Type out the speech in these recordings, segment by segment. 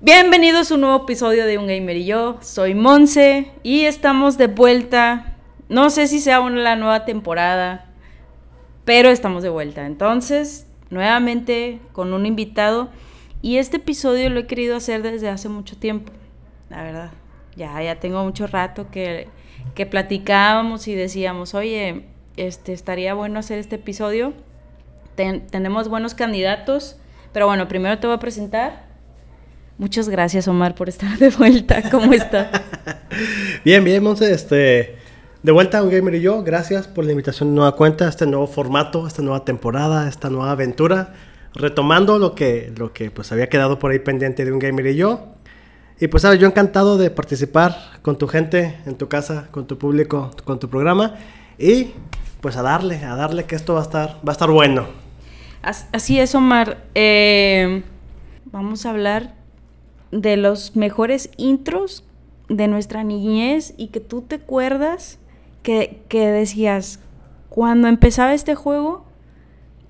Bienvenidos a un nuevo episodio de Un Gamer y yo. Soy Monse y estamos de vuelta. No sé si sea una, la nueva temporada, pero estamos de vuelta. Entonces, nuevamente con un invitado. Y este episodio lo he querido hacer desde hace mucho tiempo, la verdad. Ya, ya tengo mucho rato que, que platicábamos y decíamos, oye, este, estaría bueno hacer este episodio. tenemos buenos candidatos, pero bueno, primero te voy a presentar. Muchas gracias, Omar, por estar de vuelta. ¿Cómo está? bien, bien, Monse. Este, de vuelta a Un Gamer y yo. Gracias por la invitación nueva cuenta, este nuevo formato, esta nueva temporada, esta nueva aventura. Retomando lo que, lo que pues había quedado por ahí pendiente de Un Gamer y yo. Y pues, sabes, yo encantado de participar con tu gente, en tu casa, con tu público, con tu programa. Y pues a darle, a darle que esto va a estar, va a estar bueno. Así es, Omar. Eh, vamos a hablar de los mejores intros de nuestra niñez y que tú te acuerdas que, decías, cuando empezaba este juego,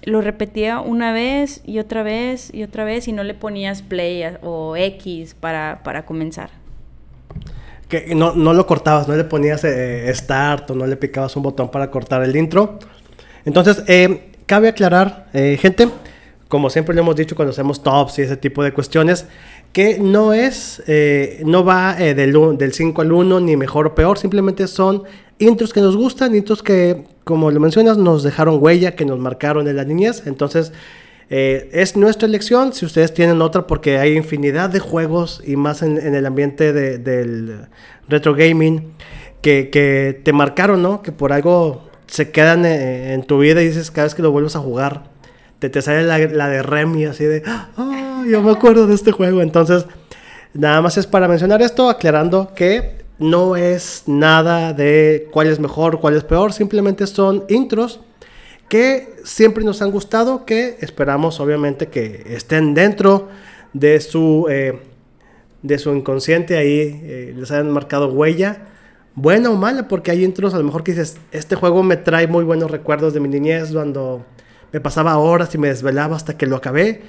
lo repetía una vez y otra vez y otra vez y no le ponías play o X para, comenzar. Que no, lo cortabas, no le ponías eh, start o no le picabas un botón para cortar el intro. Entonces, eh, cabe aclarar, eh, gente, como siempre le hemos dicho cuando hacemos tops y ese tipo de cuestiones, que no es, eh, no va eh, del, del 5 al 1 ni mejor o peor, simplemente son intros que nos gustan, intros que, como lo mencionas, nos dejaron huella, que nos marcaron en la niñez, entonces eh, es nuestra elección, si ustedes tienen otra, porque hay infinidad de juegos y más en, el ambiente del retro gaming que, te marcaron, ¿no? Que por algo se quedan en, tu vida y dices cada vez que lo vuelves a jugar, te, te sale la, la de Remy así de... ¡Ah! yo me acuerdo de este juego. Entonces, nada más es para mencionar esto, aclarando que no es nada de cuál es mejor, cuál es peor, simplemente son intros que siempre nos han gustado, que esperamos obviamente que estén dentro de su, eh, de su inconsciente, ahí eh, les hayan marcado huella, buena o mala, porque hay intros a lo mejor que dices, este juego me trae muy buenos recuerdos de mi niñez, cuando me pasaba horas y me desvelaba hasta que lo acabé,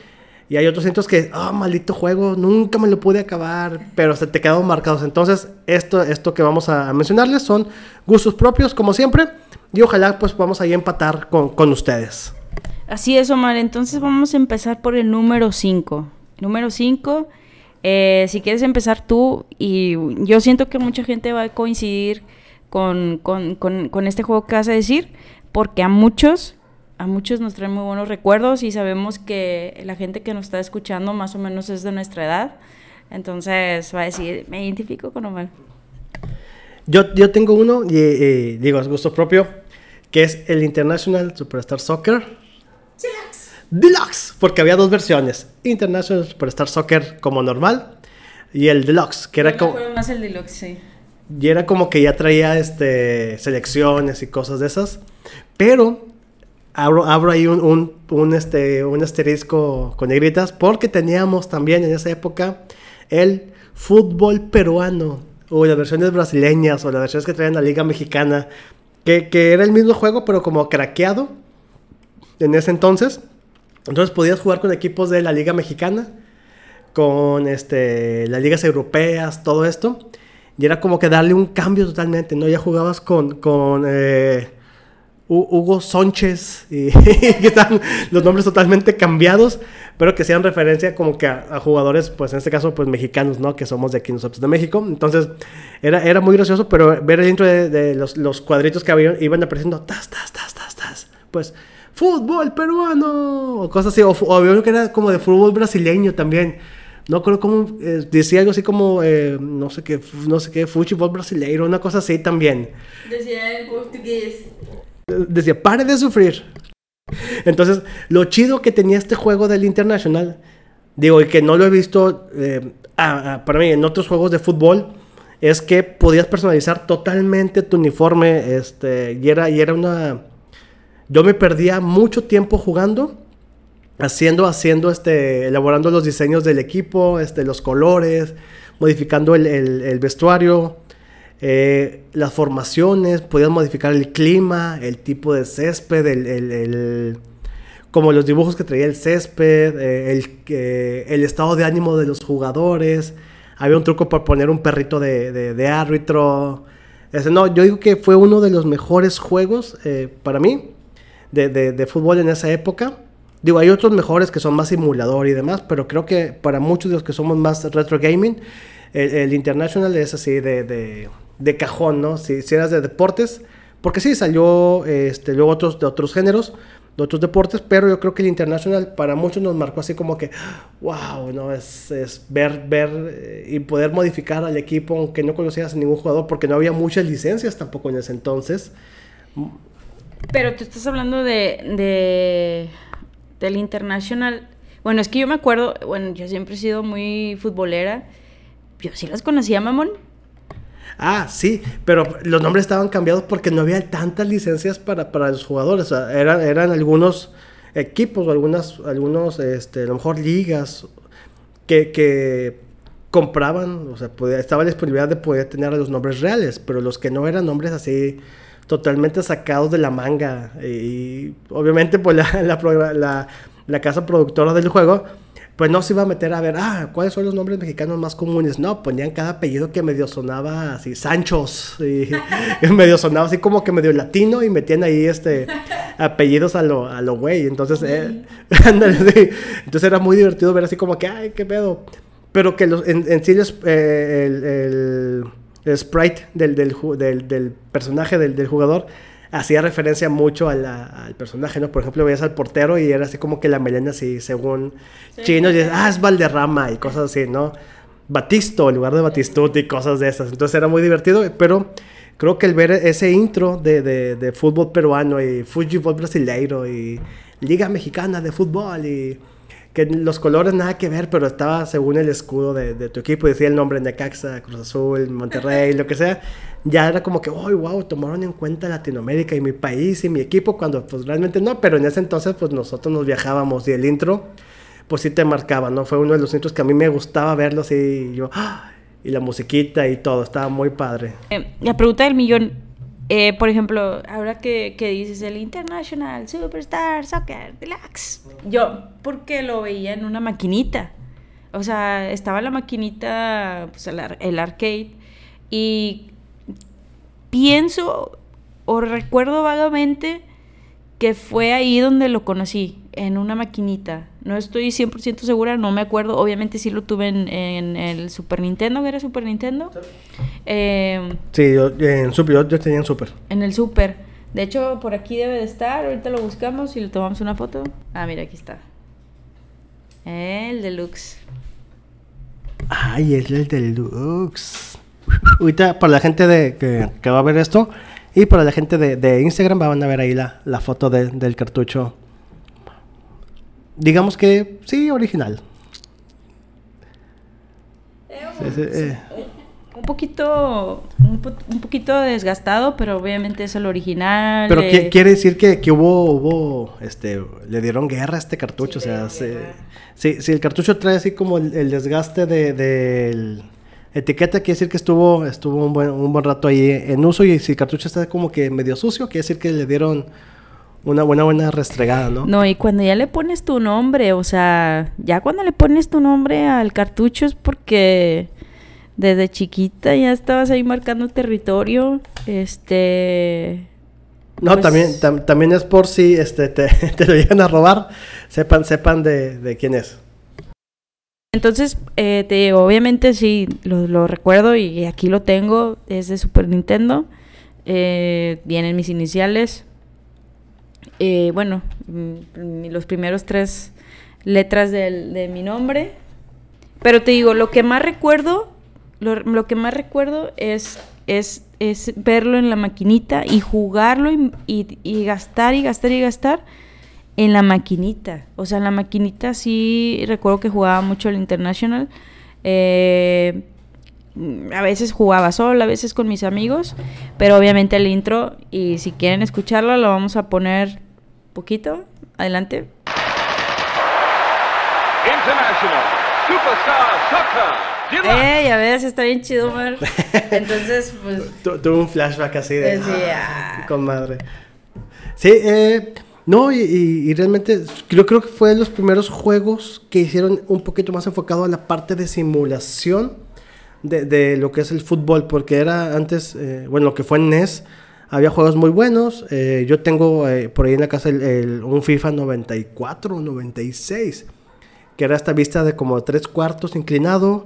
y hay otros centros que, ah, maldito juego, nunca me lo pude acabar, pero se te quedaron marcados. Entonces, esto, esto que vamos a mencionarles son gustos propios, como siempre, y ojalá pues vamos a empatar con, con ustedes. Así es, Omar. Entonces vamos a empezar por el número 5. Número 5, eh, si quieres empezar tú, y yo siento que mucha gente va a coincidir con, con, con, con este juego que vas a decir, porque a muchos a muchos nos traen muy buenos recuerdos y sabemos que la gente que nos está escuchando más o menos es de nuestra edad. Entonces va a decir, me identifico con Omar. Yo, yo tengo uno, y, digo, es gusto propio, que es el International Superstar Soccer. Deluxe. Deluxe, porque había dos versiones. International Superstar Soccer como normal y el Deluxe, que era como... más el Deluxe, sí. Y era como que ya traía este, selecciones y cosas de esas. Pero abro, ahí un, un, este, un asterisco con negritas porque teníamos también en esa época el fútbol peruano o las versiones brasileñas o las versiones que traían la liga mexicana que, que era el mismo juego pero como craqueado en ese entonces entonces podías jugar con equipos de la liga mexicana con este, las ligas europeas, todo esto. Y era como que darle un cambio totalmente, ¿no? Ya jugabas con, con eh, Hugo Sánchez que están los nombres totalmente cambiados, pero que sean referencia como que a, jugadores, pues en este caso, pues mexicanos, ¿no? Que somos de aquí nosotros de México. Entonces, era, era muy gracioso, pero ver dentro de, los, los, cuadritos que habían, iban apareciendo, tas, tas, tas, tas, tas, pues, fútbol peruano, o cosas así, o, o que era como de fútbol brasileño también. No creo cómo eh, decía algo así como, eh, no sé qué, no sé qué, fútbol brasileiro, una cosa así también. Decía en portugués decía, pare de sufrir. Entonces, lo chido que tenía este juego del International, digo, y que no lo he visto eh, para mí en otros juegos de fútbol, es que podías personalizar totalmente tu uniforme, este, y era, y era una... Yo me perdía mucho tiempo jugando, haciendo, haciendo, este, elaborando los diseños del equipo, este, los colores, modificando el, el vestuario, Eh, las formaciones, podías modificar el clima, el tipo de césped, el, como los dibujos que traía el césped, eh, el, el estado de ánimo de los jugadores. Había un truco para poner un perrito de, árbitro. no, yo digo que fue uno de los mejores juegos eh, para mí de, de, fútbol en esa época. Digo, hay otros mejores que son más simulador y demás, pero creo que para muchos de los que somos más retro gaming, el, International es así de, de, cajón, ¿no? Si, si, eras de deportes, porque sí, salió este, luego otros, de otros géneros, de otros deportes, pero yo creo que el International para muchos nos marcó así como que, wow, ¿no? Es, es ver, ver eh, y poder modificar al equipo, aunque no conocías a ningún jugador, porque no había muchas licencias tampoco en ese entonces. Pero tú estás hablando de, de del International. Bueno, es que yo me acuerdo, bueno, yo siempre he sido muy futbolera. Yo sí las conocía, mamón. Ah, sí, pero los nombres estaban cambiados porque no había tantas licencias para, para los jugadores. Eran, eran algunos equipos o algunas, algunos, este, a lo mejor ligas que, que compraban, o sea, podía, estaba la disponibilidad de poder tener los nombres reales, pero los que no eran nombres así totalmente sacados de la manga. Y, obviamente, pues la, la, casa productora del juego, pues no se iba a meter a ver, ah, ¿cuáles son los nombres mexicanos más comunes? No, ponían cada apellido que medio sonaba así, Sanchos, y, medio sonaba así como que medio latino y metían ahí este apellidos a lo, a lo güey. Entonces, eh, entonces era muy divertido ver así como que, ay, qué pedo. Pero que los, en, en sí eh, el el sprite del, del, personaje del, jugador hacía referencia mucho al personaje, ¿no? Por ejemplo, veías al portero y era así como que la melena así, según chino, y ah, es Valderrama y cosas así, ¿no? Batisto en lugar de Batistuta y cosas de esas. Entonces era muy divertido, pero creo que el ver ese intro de, de fútbol peruano y fútbol brasileiro y Liga Mexicana de Fútbol y que los colores nada que ver, pero estaba según el escudo de, tu equipo, decía el nombre Necaxa, Cruz Azul, Monterrey, lo que sea, ya era como que, oh, wow, tomaron en cuenta Latinoamérica y mi país y mi equipo, cuando pues realmente no, pero en ese entonces pues nosotros nos viajábamos y el intro, pues sí te marcaba, ¿no? Fue uno de los intros que a mí me gustaba verlos y yo, ¡ah! y la musiquita y todo, estaba muy padre. Eh, la pregunta del millón, eh, por ejemplo, ahora que, dices el International Superstar Soccer Deluxe, yo porque lo veía en una maquinita. O sea, estaba la maquinita, pues el, el arcade, y pienso o recuerdo vagamente que fue ahí donde lo conocí, en una maquinita. No estoy 100% segura, no me acuerdo. Obviamente sí lo tuve en, el Super Nintendo, ¿era Super Nintendo? Eh, sí, yo, en Super, yo, tenía en Super. En el Super. De hecho, por aquí debe de estar. Ahorita lo buscamos y le tomamos una foto. Ah, mira, aquí está. El deluxe. Ay, es el deluxe. Ahorita, para la gente de, que, va a ver esto, y para la gente de, Instagram van a ver ahí la, la foto del cartucho digamos que sí, original. Eh. Un poquito, un, poquito desgastado, pero obviamente es el original. Pero quiere decir que, que, hubo, hubo, este, le dieron guerra a este cartucho, o sea, si, si, el cartucho trae así como el, desgaste de, de etiqueta, quiere decir que estuvo, estuvo un buen, un buen rato ahí en uso y si el cartucho está como que medio sucio, quiere decir que le dieron una buena, buena restregada, ¿no? No, y cuando ya le pones tu nombre, o sea, ya cuando le pones tu nombre al cartucho es porque desde chiquita ya estabas ahí marcando territorio, este... No, pues también, también es por si este, te, lo llegan a robar, sepan, sepan de, quién es. Entonces, eh, te digo, obviamente sí, lo, recuerdo y aquí lo tengo, es de Super Nintendo. Eh, vienen mis iniciales, eh, bueno, mm, los primeros tres letras de mi nombre. Pero te digo, lo que más recuerdo, lo, que más recuerdo es, es, verlo en la maquinita y jugarlo y, gastar y gastar y gastar en la maquinita. O sea, en la maquinita sí recuerdo que jugaba mucho el International. Eh, a veces jugaba solo, a veces con mis amigos, pero obviamente el intro, y si quieren escucharlo, lo vamos a poner poquito. Adelante. International Superstar Soccer. Eh, ya ves, está bien chido, Omar. Entonces, pues. tuve un flashback así de. Decía. Ah, con madre. Sí, eh. No, y, realmente yo creo que fue de los primeros juegos que hicieron un poquito más enfocado a la parte de simulación de, lo que es el fútbol, porque era antes, eh, bueno, lo que fue en NES, había juegos muy buenos. Eh, yo tengo eh, por ahí en la casa el, un FIFA 94, 96, que era esta vista de como tres cuartos inclinado,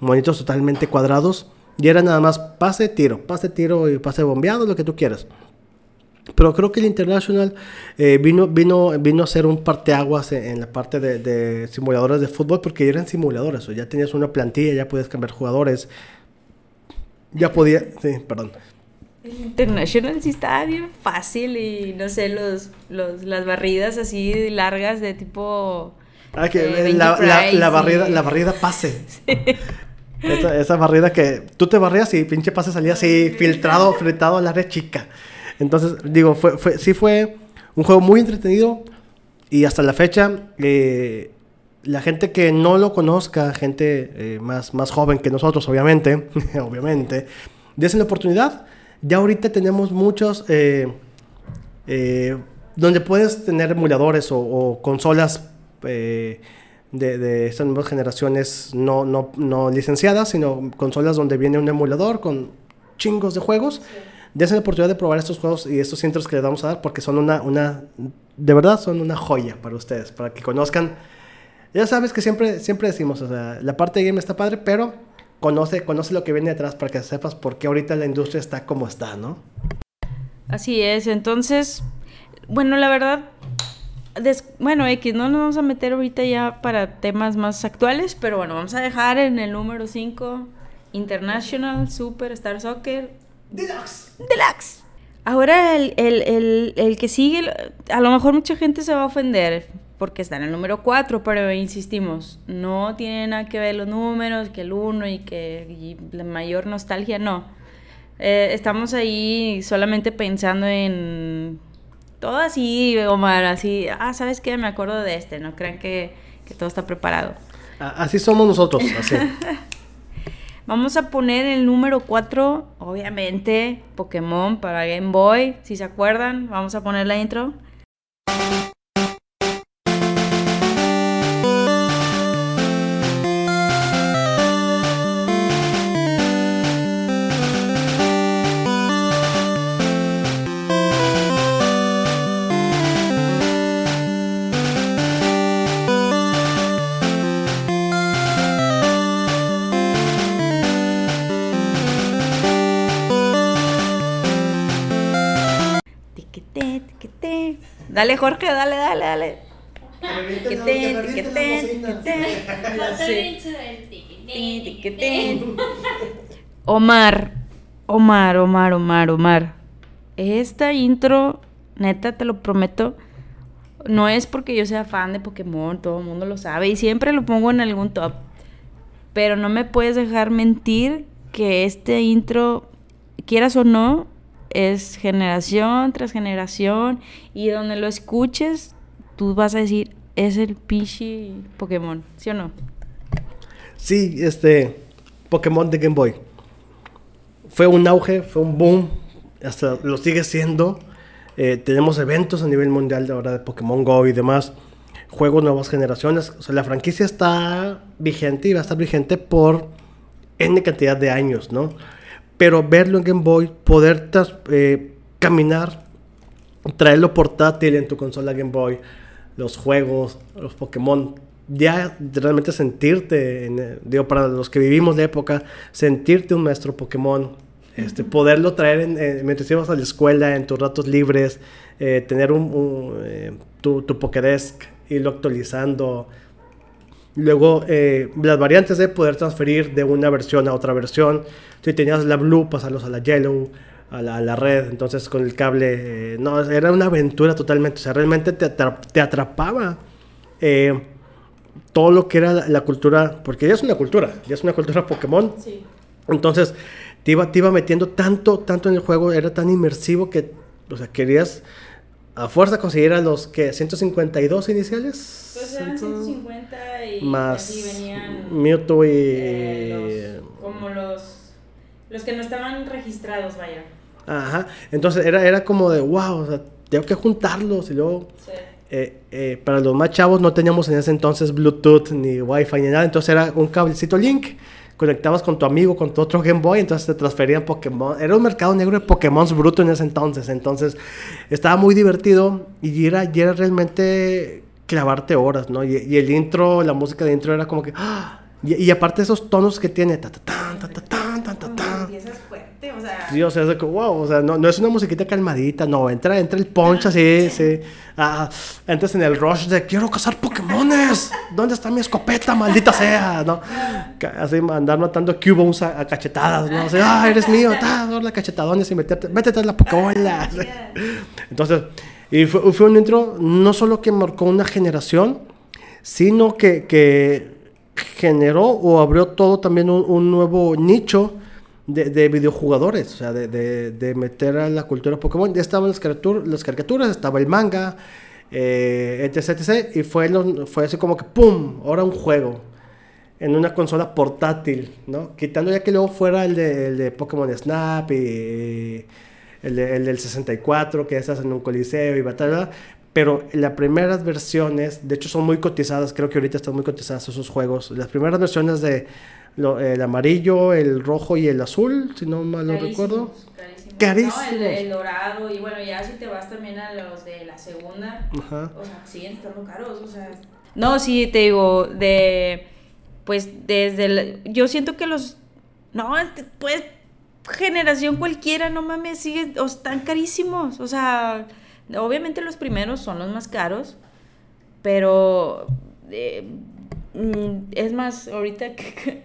monitos totalmente cuadrados, y era nada más pase, tiro, pase, tiro y pase bombeado, lo que tú quieras. Pero creo que el International eh, vino, vino, vino a ser un parteaguas en, en la parte de, de, simuladores de fútbol porque eran simuladores. O ya tenías una plantilla, ya podías cambiar jugadores. Ya podía. Sí, perdón. El International sí estaba bien fácil y no sé, los, los, las barridas así largas de tipo. Ah, que eh, la, la, la, barrida, la barrida pase. Esa, esa, barrida que tú te barrías y pinche pase salía así filtrado, fletado la red chica. Entonces, digo, fue, fue, sí fue un juego muy entretenido y hasta la fecha, eh, la gente que no lo conozca, gente eh, más, más joven que nosotros, obviamente, obviamente, desen la oportunidad. Ya ahorita tenemos muchos eh, donde puedes tener emuladores o, consolas de, de, estas nuevas generaciones no, no, no, licenciadas, sino consolas donde viene un emulador con chingos de juegos dense la oportunidad de probar estos juegos y estos centros que les vamos a dar porque son una, una, de verdad son una joya para ustedes, para que conozcan. Ya sabes que siempre, siempre decimos, o sea, la parte de game está padre, pero conoce, conoce lo que viene detrás para que sepas por qué ahorita la industria está como está, ¿no? Así es, entonces, bueno, la verdad, bueno, X, no nos vamos a meter ahorita ya para temas más actuales, pero bueno, vamos a dejar en el número 5 International Super Star Soccer Deluxe. Deluxe. Ahora el, el, que sigue, a lo mejor mucha gente se va a ofender porque está en el número 4, pero insistimos, no tiene nada que ver los números, que el 1 y que la mayor nostalgia, no. Eh, estamos ahí solamente pensando en todo así, Omar, así, ah, ¿sabes qué? Me acuerdo de este, no crean que, que todo está preparado. Así somos nosotros, así. Vamos a poner el número 4, obviamente, Pokémon para Game Boy. Si se acuerdan, vamos a poner la intro. Dale, Jorge, dale, dale, dale. Omar, Omar, Omar, Omar, Omar. Esta intro, neta, te lo prometo, no es porque yo sea fan de Pokémon, todo el mundo lo sabe y siempre lo pongo en algún top. Pero no me puedes dejar mentir que este intro, quieras o no, es generación tras generación y donde lo escuches, tú vas a decir, es el Pichi Pokémon, ¿sí o no? Sí, este Pokémon de Game Boy. Fue un auge, fue un boom, hasta lo sigue siendo. Eh, tenemos eventos a nivel mundial de ahora de Pokémon Go y demás. Juegos nuevas generaciones. O sea, la franquicia está vigente y va a estar vigente por N cantidad de años, ¿no? Pero verlo en Game Boy, poder eh, caminar, traerlo portátil en tu consola Game Boy, los juegos, los Pokémon, ya realmente sentirte, eh, digo, para los que vivimos la época, sentirte un maestro Pokémon, este, poderlo traer en, mientras ibas a la escuela, en tus ratos libres, eh, tener un, tu, tu Pokédex, irlo actualizando, Luego, eh, las variantes de poder transferir de una versión a otra versión. Si tenías la blue, pasarlos a la yellow, a la, red. Entonces, con el cable, eh, no, era una aventura totalmente. O sea, realmente te, te atrapaba eh, todo lo que era la, cultura, porque ya es una cultura, ya es una cultura Pokémon. Sí. Entonces, te iba, te iba metiendo tanto, tanto en el juego, era tan inmersivo que, o sea, querías a fuerza consiguiera los que 152 iniciales. Pues eran 150 y más así venían. Mewtwo y. eh, los- como los. Los que no estaban registrados, vaya. Ajá. Entonces era, era como de wow, o sea, tengo que juntarlos. Y luego, Sí. eh, eh, para los más chavos, no teníamos en ese entonces Bluetooth ni Wi-Fi ni nada. Entonces era un cablecito link. Conectabas con tu amigo, con tu otro Game Boy, entonces te transferían Pokémon. Era un mercado negro de Pokémon bruto en ese entonces. Entonces estaba muy divertido y era, y era realmente clavarte horas, ¿no? Y, y el intro, la música de intro era como que. ¡ah! Y, y aparte esos tonos que tiene. Ta, ta, tan, ta, ta, tan, fuerte, o sea. Sí, o sea, es que, wow, o sea, no, no es una musiquita calmadita, no, entra, entra el punch así, sí. Ah, entras en el rush de quiero cazar Pokémones, ¿dónde está mi escopeta, maldita sea? ¿no? Así andar matando Cubos a, a cachetadas, ¿no? Así, ah, eres mío, ta, darle cachetadones y meterte, métete en la Pokébola. Entonces, y fue, fue un intro no solo que marcó una generación, sino que, que generó o abrió todo también un, un nuevo nicho de, de videojugadores, o sea, de, de- de meter a la cultura Pokémon. Ya estaban las, caricaturas, las caricaturas, estaba el manga, eh, etc, etc, y fue, fue así como que ¡pum! Ahora un juego en una consola portátil, ¿no? Quitando ya que luego fuera el de, el de Pokémon Snap y el, el del 64, que estás en un coliseo y batalla. Pero las primeras versiones, de hecho son muy cotizadas, creo que ahorita están muy cotizadas esos juegos. Las primeras versiones de lo- el amarillo, el rojo y el azul, si no mal lo recuerdo. Carísimos. Carísimos. No, el, el dorado, y bueno, ya si te vas también a los de la segunda, Ajá. o sea, siguen estando caros, o sea. No, sí, te digo, de. Pues desde. el- yo siento que los. No, pues. Generación cualquiera, no mames, sigue, o están carísimos. O sea, obviamente los primeros son los más caros, pero. eh, mm, es más, ahorita que,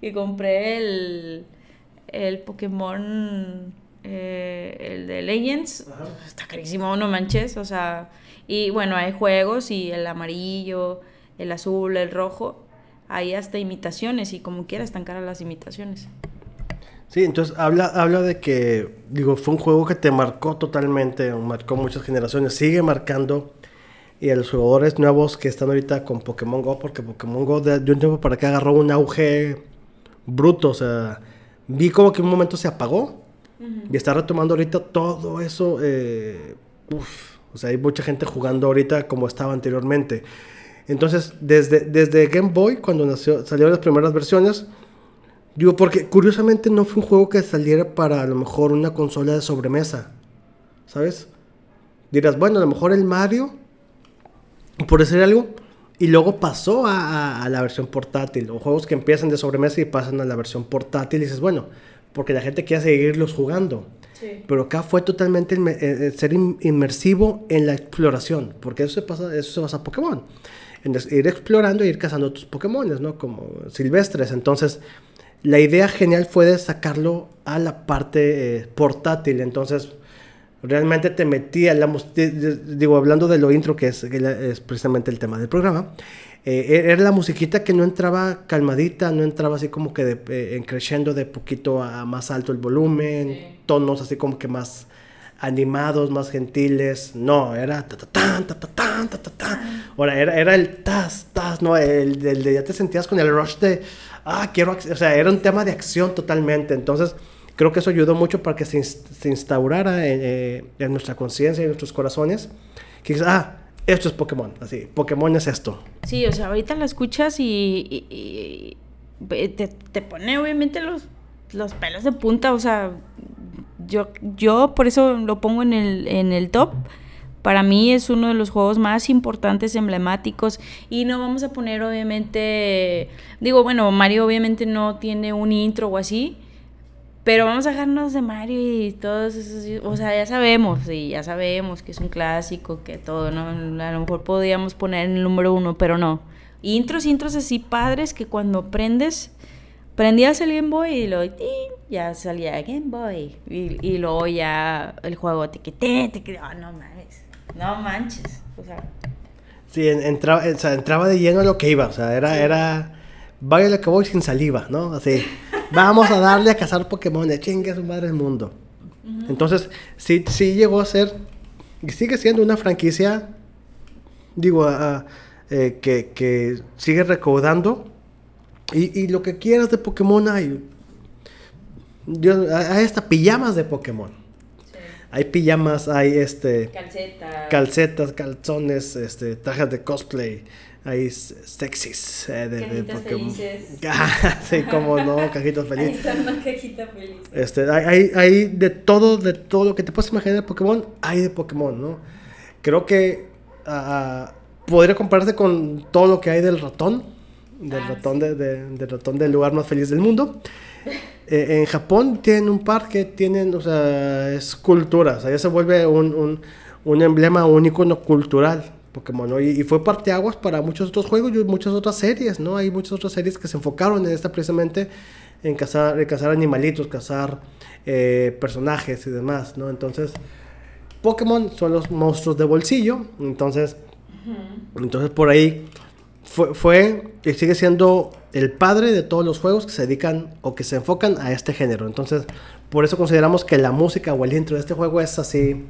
que compré el. El Pokémon. eh, el de Legends. Ajá. Está carísimo, no manches. O sea. Y bueno, hay juegos y el amarillo, el azul, el rojo. Hay hasta imitaciones y como quiera están caras las imitaciones. Sí, entonces habla, habla de que, digo, fue un juego que te marcó totalmente, marcó muchas generaciones, sigue marcando. Y a los jugadores nuevos que están ahorita con Pokémon Go, porque Pokémon Go de, de un tiempo para acá agarró un auge bruto, o sea, vi como que un momento se apagó y está retomando ahorita todo eso. eh, uf, o sea, hay mucha gente jugando ahorita como estaba anteriormente. Entonces, desde, desde Game Boy, cuando nació, salieron las primeras versiones, Digo, porque curiosamente no fue un juego que saliera para a lo mejor una consola de sobremesa. ¿Sabes? Dirás, bueno, a lo mejor el Mario, por decir algo, y luego pasó a, a- a la versión portátil. O juegos que empiezan de sobremesa y pasan a la versión portátil. Y dices, bueno, porque la gente quiere seguirlos jugando. Sí. Pero acá fue totalmente inme- eh, eh, ser in- inmersivo en la exploración, porque eso se pasa, eso se basa a Pokémon. En ir explorando e ir cazando tus Pokémones, ¿no? Como silvestres. Entonces, la idea genial fue de sacarlo a la parte eh, portátil. Entonces, realmente te metía, la, digo, hablando de lo intro, que es, que es precisamente el tema del programa, eh, era la musiquita que no entraba calmadita, no entraba así como que de, eh, en crescendo de poquito a más alto el volumen, Sí. tonos así como que más animados, más gentiles. No, era ta ta tan, ta ta tan, ta ta tan. Ahora era, era el tas, tas, no, el, el de ya te sentías con el rush de, ah, quiero, ac-". o sea, era un tema de acción totalmente. Entonces, creo que eso ayudó mucho para que se, se instaurara en, eh, en nuestra conciencia y en nuestros corazones. Que dices, ah, esto es Pokémon, así, Pokémon es esto. Sí, o sea, ahorita la escuchas y- y- y te, te pone obviamente los, los pelos de punta, o sea, yo, yo por eso lo pongo en el, en el top. Para mí es uno de los juegos más importantes, emblemáticos. Y no vamos a poner, obviamente. Digo, bueno, Mario obviamente no tiene un intro o así. Pero vamos a dejarnos de Mario y todos esos. O sea, ya sabemos, sí, ya sabemos que es un clásico, que todo, ¿no? A lo mejor podríamos poner en el número uno, pero no. Intros, intros así padres que cuando prendes. Prendías el Game Boy y luego ya salía Game Boy. Y, y luego ya el juego te quité, te quité. no mames. No manches. O sea, Sí, en- entraba, o sea, entraba de lleno a lo que iba, o sea, era, era, vaya lo que voy sin saliva, ¿no? Así, vamos a darle a cazar Pokémon, chingue a su madre el mundo. Entonces, sí, sí llegó a ser Y sigue siendo una franquicia, digo, eh, que, que sigue recaudando. Y, y lo que quieras de Pokémon hay. Yo, hay hasta pijamas de Pokémon. Hay pijamas, hay este. Calcetas. Calcetas, calzones, este, trajes de cosplay. S- sexys eh, de, de Cajitas Pokémon. felices. Ah, sí, como no, cajitas Ahí felices. está una cajita feliz. Este, hay, hay, hay de todo, de todo lo que te puedes imaginar de Pokémon, hay de Pokémon, ¿no? Creo que ah, podría compararse con todo lo que hay del ratón, del Ah, ratón, de, de- del ratón del lugar más feliz del mundo. Eh, en Japón tienen un par que tienen, o sea, es cultura, o sea, ya se vuelve un, un, un emblema, un icono cultural. Pokémon, ¿no? y, y fue parteaguas para muchos otros juegos y muchas otras series, ¿no? Hay muchas otras series que se enfocaron en esta precisamente en cazar, en cazar animalitos, cazar eh, personajes y demás, ¿no? Entonces, Pokémon son los monstruos de bolsillo, entonces, entonces por ahí fue, fue y sigue siendo el padre de todos los juegos que se dedican o que se enfocan a este género. Entonces, por eso consideramos que la música o el intro de este juego es así,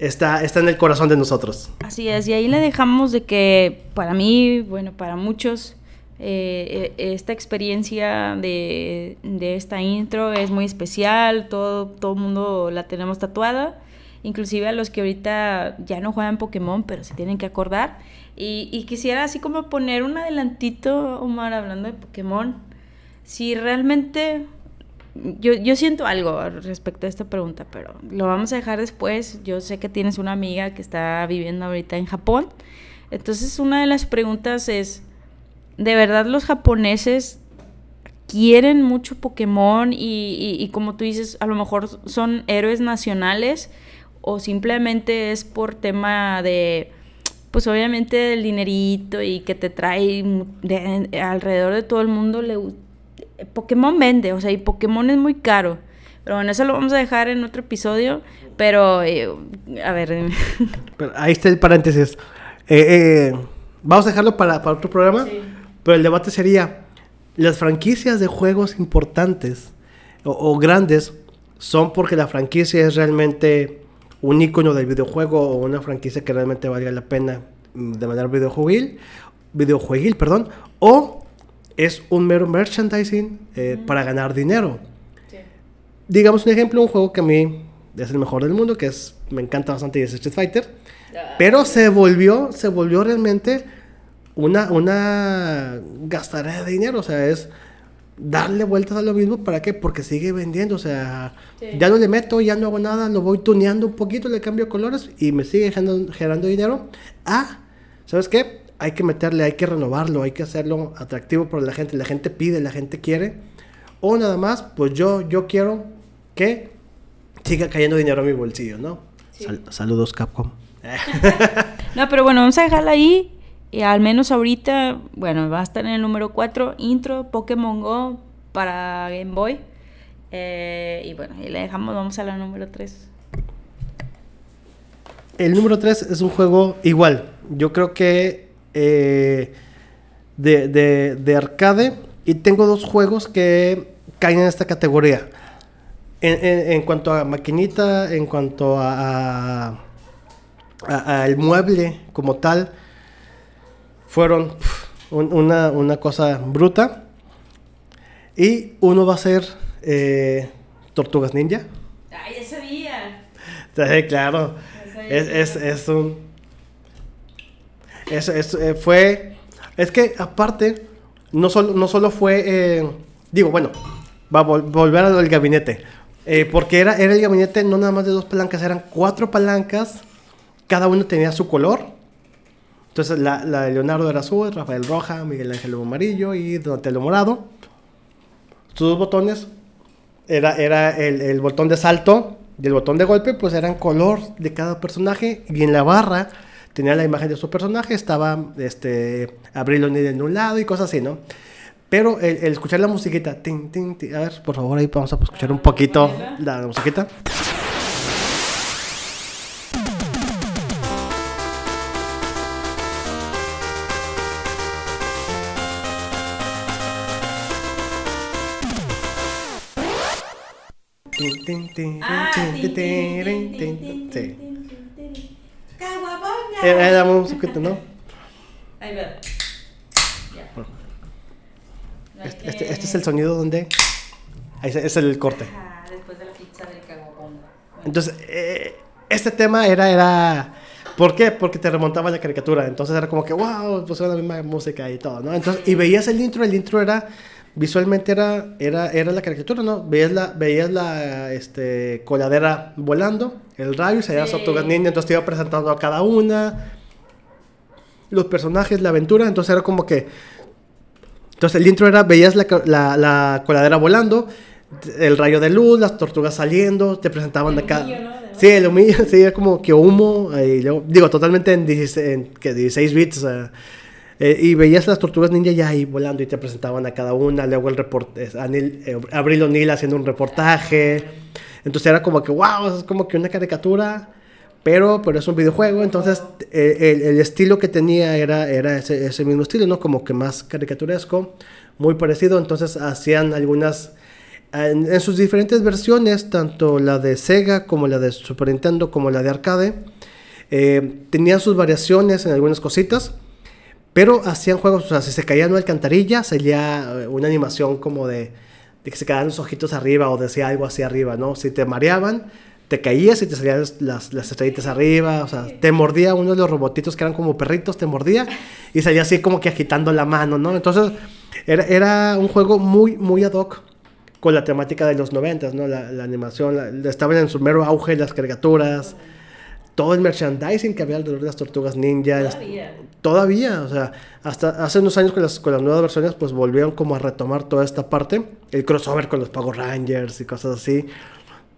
está, está en el corazón de nosotros. Así es, y ahí le dejamos de que para mí, bueno, para muchos, eh, eh, esta experiencia de, de esta intro es muy especial, todo, todo el mundo la tenemos tatuada, inclusive a los que ahorita ya no juegan Pokémon, pero se tienen que acordar. Y, y quisiera así como poner un adelantito, Omar, hablando de Pokémon, si realmente yo, yo siento algo respecto a esta pregunta, pero lo vamos a dejar después. Yo sé que tienes una amiga que está viviendo ahorita en Japón. Entonces, una de las preguntas es, ¿de verdad los japoneses quieren mucho Pokémon y, como tú dices, a lo mejor son héroes nacionales o simplemente es por tema de, pues obviamente del dinerito y que te trae alrededor de todo el mundo le, Pokémon vende, o sea, y Pokémon es muy caro. Pero bueno, eso lo vamos a dejar en otro episodio. Pero, eh, a ver, Pero ahí está el paréntesis. Eh, eh, vamos a dejarlo para, para otro programa. Sí. Pero el debate sería, las franquicias de juegos importantes o, o grandes son porque la franquicia es realmente un icono del videojuego o una franquicia que realmente valga la pena mm, de manera videojueguil, videojueguil, perdón, o es un mero merchandising eh, para ganar dinero digamos un ejemplo, un juego que a mí es el mejor del mundo, que es me encanta bastante y es Street Fighter, pero se volvió se volvió realmente una una gastadera de dinero, o sea, es darle vueltas a lo mismo para qué? Porque sigue vendiendo, o sea, Sí. ya no le meto, ya no hago nada, lo voy tuneando un poquito, le cambio colores y me sigue generando, generando dinero. Ah, ¿sabes qué? Hay que meterle, hay que renovarlo, hay que hacerlo atractivo para la gente, la gente pide, la gente quiere. O nada más, pues yo, yo quiero que siga cayendo dinero a mi bolsillo, ¿no? Sí. Sal- saludos, Capcom. No, pero bueno, vamos a dejarla ahí. Y al menos ahorita, bueno, va a estar en el número 4, intro Pokémon Go para Game Boy. Eh, y bueno, y le dejamos, vamos a la número 3. El número 3 es un juego igual. Yo creo que eh, de, de- de arcade. Y tengo dos juegos que caen en esta categoría. En, en- en cuanto a maquinita, en cuanto a, a- a- al mueble como tal, fueron un- una, una cosa bruta. Y uno va a ser eh, Tortugas Ninja. ¡Ay, ya sabía! Sí, claro. Es, es, es un. Es, eh, fue. Es que aparte, no solo, no solo fue. eh, digo, bueno, va a vol- volver a lo del gabinete. Eh, porque era, era el gabinete no nada más de dos palancas, eran cuatro palancas. Cada uno tenía su color. Entonces la, la de Leonardo era azul, Rafael roja, Miguel Ángel amarillo y Donatello morado. Sus dos botones era, era el, el botón de salto y el botón de golpe, pues eran color de cada personaje. Y en la barra tenía la imagen de su personaje, estaba este, Abril O'Neil en un lado y cosas así, ¿no? Pero el, escuchar la musiquita, tin, tin, tin, a ver, por favor, ahí vamos a escuchar un poquito la musiquita. Tin, tin, Ah, Era, era un poquito, ¿no? Ahí va. Ya. Este, este- este es el sonido donde... Ahí es el corte. Ah, después de la pizza del cagobón. Entonces, eh, este tema era, era... ¿Por qué? Porque te remontaba a la caricatura. Entonces era como que, wow, pues era la misma música y todo, ¿no? Entonces, y veías el intro, el intro era... Visualmente era, era, era la caricatura, ¿no? Veías la, veías la este, coladera volando, el rayo, y salían las Sí. tortugas ninja, entonces te iba presentando a cada una, los personajes, la aventura, entonces era como que... Entonces el intro era, veías la, la, la coladera volando, el rayo de luz, las tortugas saliendo, te presentaban El acá. humillo, ¿no? Sí, el humillo, sí, era como que humo, y luego- digo, totalmente en, 16, en que 16 bits, eh, y veías las tortugas ninja ya ahí volando y te presentaban a cada una, luego el reporte, eh, Abril O'Neill haciendo un reportaje, entonces era como que, wow, es como que una caricatura, pero, pero es un videojuego, entonces eh, el, estilo que tenía era, era ese, mismo estilo, ¿no? Como que más caricaturesco, muy parecido, entonces hacían algunas, en, en sus diferentes versiones, tanto la de Sega como la de Super Nintendo como la de arcade, tenían sus variaciones en algunas cositas, pero hacían juegos, o sea, si se caía en una alcantarilla, salía eh, una animación como de, que se quedaban los ojitos arriba o decía algo así arriba, ¿no? Si te mareaban, te caías y te salían las, las, las estrellitas arriba, o sea, te mordía uno de los robotitos que eran como perritos, te mordía y salía así como que agitando la mano, ¿no? Entonces, era, era un juego muy, muy ad hoc con la temática de los noventas, ¿no? La, la animación, la- estaban en su mero auge las caricaturas, todo el merchandising que había alrededor de las tortugas ninja, las- Todavía. todavía, o sea, hasta hace unos años con las, con las nuevas versiones, pues volvieron como a retomar toda esta parte, el crossover con los Power Rangers y cosas así,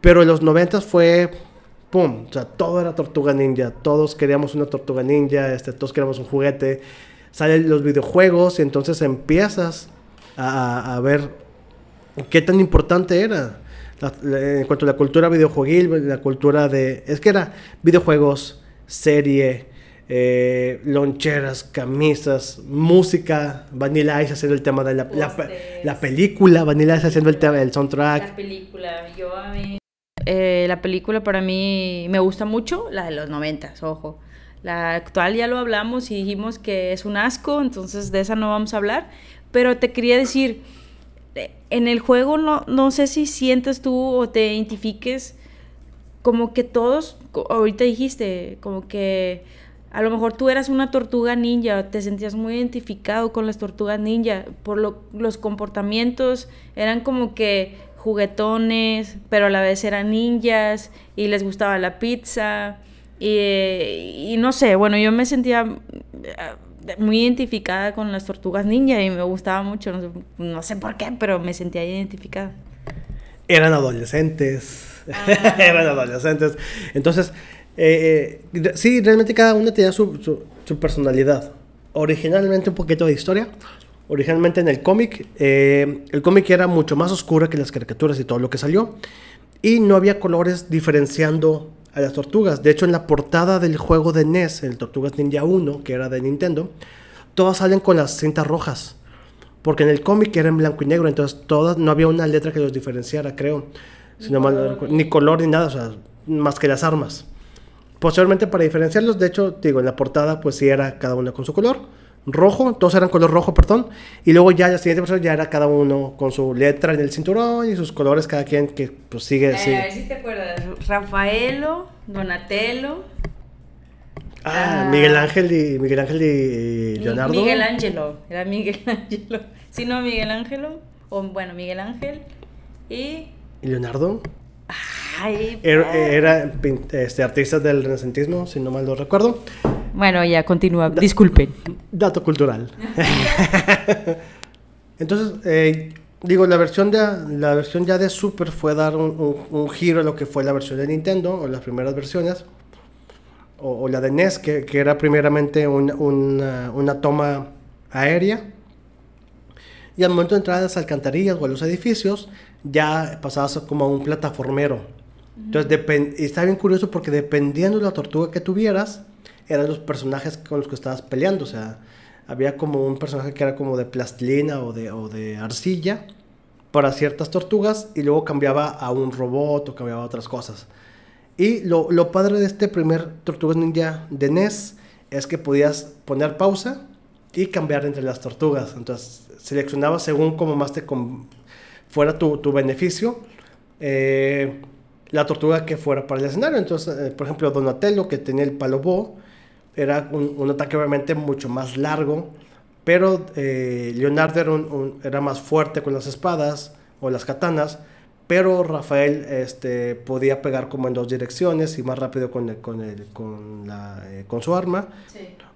pero en los 90 fue, pum, o sea, todo era tortuga ninja, todos queríamos una tortuga ninja, este, todos queríamos un juguete, salen los videojuegos y entonces empiezas a, a- a ver qué tan importante era. La- la- en cuanto a la cultura videojueguil, la cultura de... Es que era videojuegos, serie, eh, loncheras, camisas, música, Vanilla Ice haciendo el tema de la, la, la película, Vanilla Ice haciendo el tema del La soundtrack. película, yo a mí... Eh, la película para mí me gusta mucho, la de los noventas, ojo. La actual ya lo hablamos y dijimos que es un asco, entonces de esa no vamos a hablar. Pero te quería decir, en el juego no, no sé si sientes tú o te identifiques como que todos, ahorita dijiste, como que a lo mejor tú eras una tortuga ninja, te sentías muy identificado con las tortugas ninja, por lo- los comportamientos eran como que juguetones, pero a la vez eran ninjas y les gustaba la pizza y, y no sé, bueno, yo me sentía muy identificada con las tortugas ninja y me gustaba mucho, no sé, no sé por qué, pero me sentía identificada. Eran adolescentes. Eran adolescentes. Entonces, eh, eh, sí, realmente cada una tenía su, su- su personalidad. Originalmente un poquito de historia. Originalmente en el cómic, eh, el cómic era mucho más oscuro que las caricaturas y todo lo que salió. Y no había colores diferenciando a las tortugas. De hecho, en la portada del juego de NES, el Tortugas Ninja 1, que era de Nintendo, todas salen con las cintas rojas. Porque en el cómic era en blanco y negro, entonces todas, no había una letra que los diferenciara, creo. Si no mal no recuerdo. ni color ni nada, o sea, más que las armas. Posteriormente, para diferenciarlos, de hecho, digo, en la portada, pues sí era cada uno con su color. Rojo, todos eran color rojo, perdón. Y luego ya la siguiente versión ya era cada uno con su letra en el cinturón y sus colores, cada quien que pues sigue. sigue. a ver si te acuerdas. Rafaelo, Donatello. Ah, Ah. Miguel Ángel y Miguel Ángel y, Mi- Leonardo. Miguel Ángelo. Era Miguel Ángelo. Si no, Miguel Ángelo. O bueno, Miguel Ángel. Y. ¿Y Leonardo. Ay, Era, era pin- este, artista del renacentismo, si no mal lo recuerdo. Bueno, ya continúa. Disculpen. Dato cultural. Entonces, eh, digo, la versión, de, la versión ya de Super fue dar un, un- un giro a lo que fue la versión de Nintendo, o las primeras versiones, o, o la de NES, que, que era primeramente un- una, una toma aérea. Y al momento de entrar a las alcantarillas o a los edificios, ya pasabas como a un plataformero. Entonces, está bien curioso porque dependiendo de la tortuga que tuvieras, eran los personajes con los que estabas peleando. O sea, había como un personaje que era como de plastilina o de, o de arcilla para ciertas tortugas y luego cambiaba a un robot o cambiaba otras cosas. Y lo, lo padre de este primer Tortugas Ninja de NES es que podías poner pausa y cambiar entre las tortugas. Entonces seleccionabas según como más te fuera tu, tu beneficio. Eh, la tortuga que fuera para el escenario. Entonces, eh, por ejemplo, Donatello, que tenía el palo bo, era un, ataque obviamente mucho más largo, pero eh, Leonardo era, era, más fuerte con las espadas o las katanas, pero Rafael este, podía pegar como en dos direcciones y más rápido con, con, el, con, la, eh, con su arma.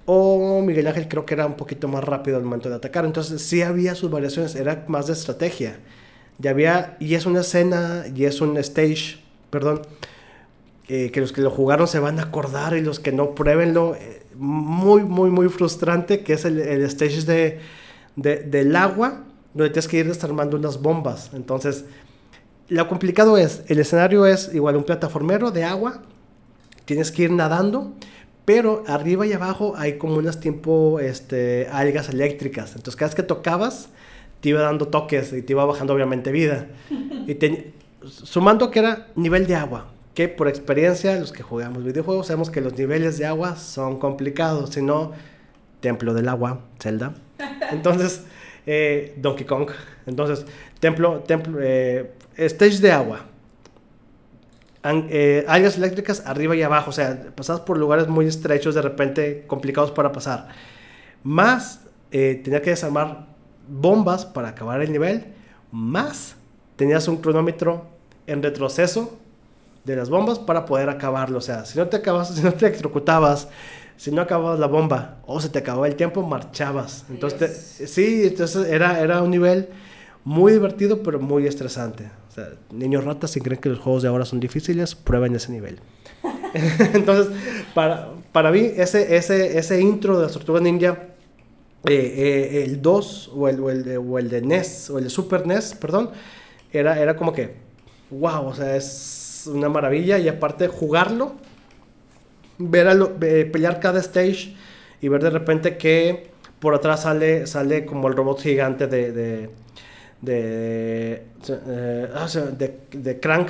O Miguel Ángel creo que era un poquito más rápido al momento de atacar. Entonces sí había sus variaciones, era más de estrategia. Ya había, y es una escena, y es un stage perdón, que los que lo jugaron se van a acordar y los que no pruébenlo, eh, muy, muy, muy frustrante, que es el, el stage de, del agua, donde tienes que ir desarmando unas bombas. Entonces, lo complicado es, el escenario es igual un plataformero de agua, tienes que ir nadando, pero arriba y abajo hay como unas tipo este, algas eléctricas. Entonces, cada vez que tocabas, te iba dando toques y te iba bajando obviamente vida. Y sumando que era nivel de agua, que por experiencia los que jugamos videojuegos sabemos que los niveles de agua son complicados, si no, Templo del Agua, Zelda. Entonces, eh, Donkey Kong. Entonces, Templo, templo eh, Stage de agua. Eh, algas eléctricas arriba y abajo, o sea, pasas por lugares muy estrechos, de repente complicados para pasar. Más, tenía que desarmar bombas para acabar el nivel, más tenías un cronómetro en retroceso de las bombas para poder acabarlo. O sea, si no te acabas, si no te electrocutabas, si no acababas la bomba o se te acababa el tiempo, marchabas. Entonces, sí, entonces era, era un nivel muy divertido, pero muy estresante. O sea, niños ratas, si creen que los juegos de ahora son difíciles, prueben ese nivel. entonces, para, para mí, ese, ese, ese intro de las Tortugas Ninja, eh, eh, el 2 o el, o, el de, o el de NES, o el de Super NES, perdón, era, era como que wow, o sea, es una maravilla y aparte jugarlo, ver a pelear cada stage y ver de repente que por atrás sale, sale como el robot gigante de, de, de, eh, ah, de Crank,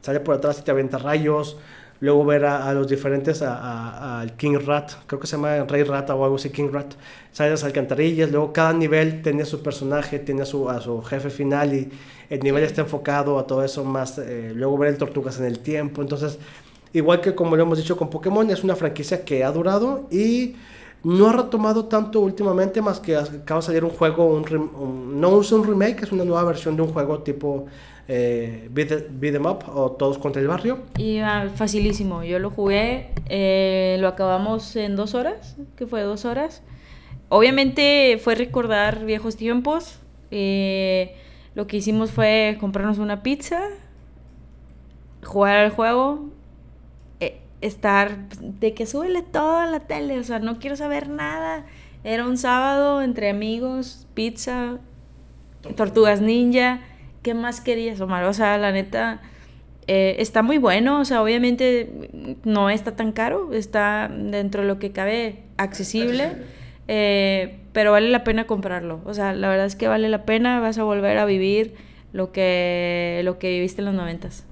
sale por atrás y te avienta rayos, luego ver a, los diferentes, al King Rat, creo que se llama Rey Rata o algo así, King Rat, sale las alcantarillas, luego cada nivel tiene su personaje, tiene a su, a su jefe final y el nivel está enfocado a todo eso más, eh, luego ver el Tortugas en el tiempo, entonces, igual que como lo hemos dicho con Pokémon, es una franquicia que ha durado y no ha retomado tanto últimamente, más que acaba de salir un juego, un, no es un remake, es una nueva versión de un juego tipo eh, beat, em up o Todos contra el barrio. Y facilísimo, yo lo jugué, eh, lo acabamos en dos horas, que fue dos horas. Obviamente fue recordar viejos tiempos. Eh, lo que hicimos fue comprarnos una pizza, jugar al juego, eh, estar de que suele todo en la tele, o sea, no quiero saber nada. Era un sábado entre amigos, pizza, tortugas ninja ¿qué más querías, Omar? O sea, la neta, eh, está muy bueno, o sea, obviamente no está tan caro, está dentro de lo que cabe accesible, eh, pero vale la pena comprarlo. O sea, la verdad es que vale la pena, vas a volver a vivir lo que, lo que viviste en los noventas.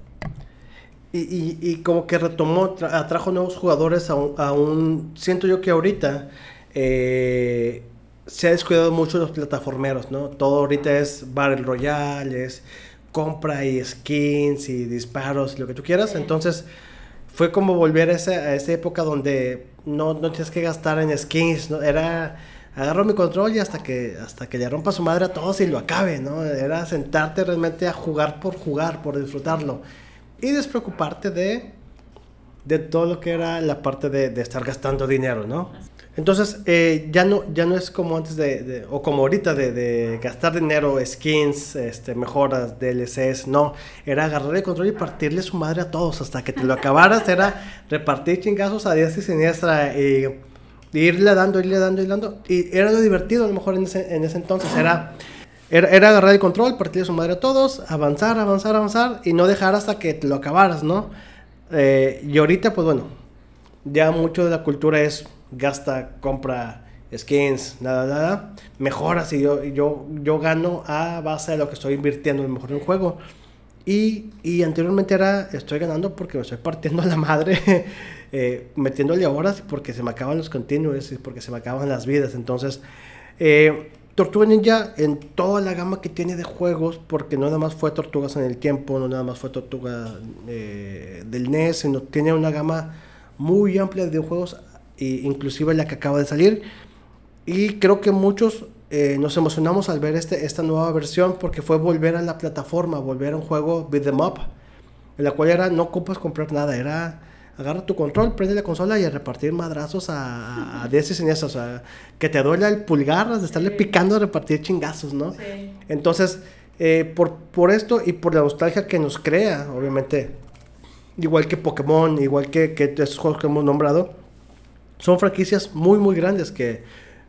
Y, y, como que retomó, atrajo nuevos jugadores a un, siento yo que ahorita eh, se ha descuidado mucho los plataformeros, ¿no? Todo ahorita es Battle Royale, es compra y skins y disparos, lo que tú quieras. Entonces, fue como volver a esa, a esa época donde no, no tienes que gastar en skins, ¿no? Era agarro mi control y hasta que hasta que le rompa su madre a todos y lo acabe, ¿no? Era sentarte realmente a jugar por jugar, por disfrutarlo y despreocuparte de de todo lo que era la parte de, de estar gastando dinero, ¿no? Entonces, eh, ya, no, ya no es como antes de, o como ahorita de, gastar dinero, skins, este, mejoras, DLCs, no, era agarrar el control y partirle su madre a todos hasta que te lo acabaras, era repartir chingazos a diestra y siniestra y, irle dando, irle dando, irle dando, y era lo divertido a lo mejor en ese, en ese entonces, era, era, agarrar el control, partirle su madre a todos, avanzar, avanzar, avanzar y no dejar hasta que te lo acabaras, ¿no? Eh, y ahorita, pues bueno, ya mucho de la cultura es gasta, compra skins, nada, nada, mejora si yo, yo, yo gano a base de lo que estoy invirtiendo en mejor en juego. Y, y, anteriormente era, estoy ganando porque me estoy partiendo a la madre eh, metiéndole horas porque se me acaban los continuos y porque se me acaban las vidas. Entonces, eh, Tortuga Ninja en toda la gama que tiene de juegos, porque no nada más fue Tortugas en el tiempo, no nada más fue Tortuga eh, del NES, sino tiene una gama muy amplia de juegos, inclusive la que acaba de salir. Y creo que muchos eh, nos emocionamos al ver este, esta nueva versión porque fue volver a la plataforma, volver a un juego beat em up, en la cual era no ocupas comprar nada, era agarra tu control, prende la consola y a repartir madrazos a, a, y o sea, que te duele el pulgar de estarle picando a repartir chingazos, ¿no? Sí. Entonces, eh, por, por esto y por la nostalgia que nos crea, obviamente, igual que Pokémon, igual que, que esos juegos que hemos nombrado, son franquicias muy, muy grandes que,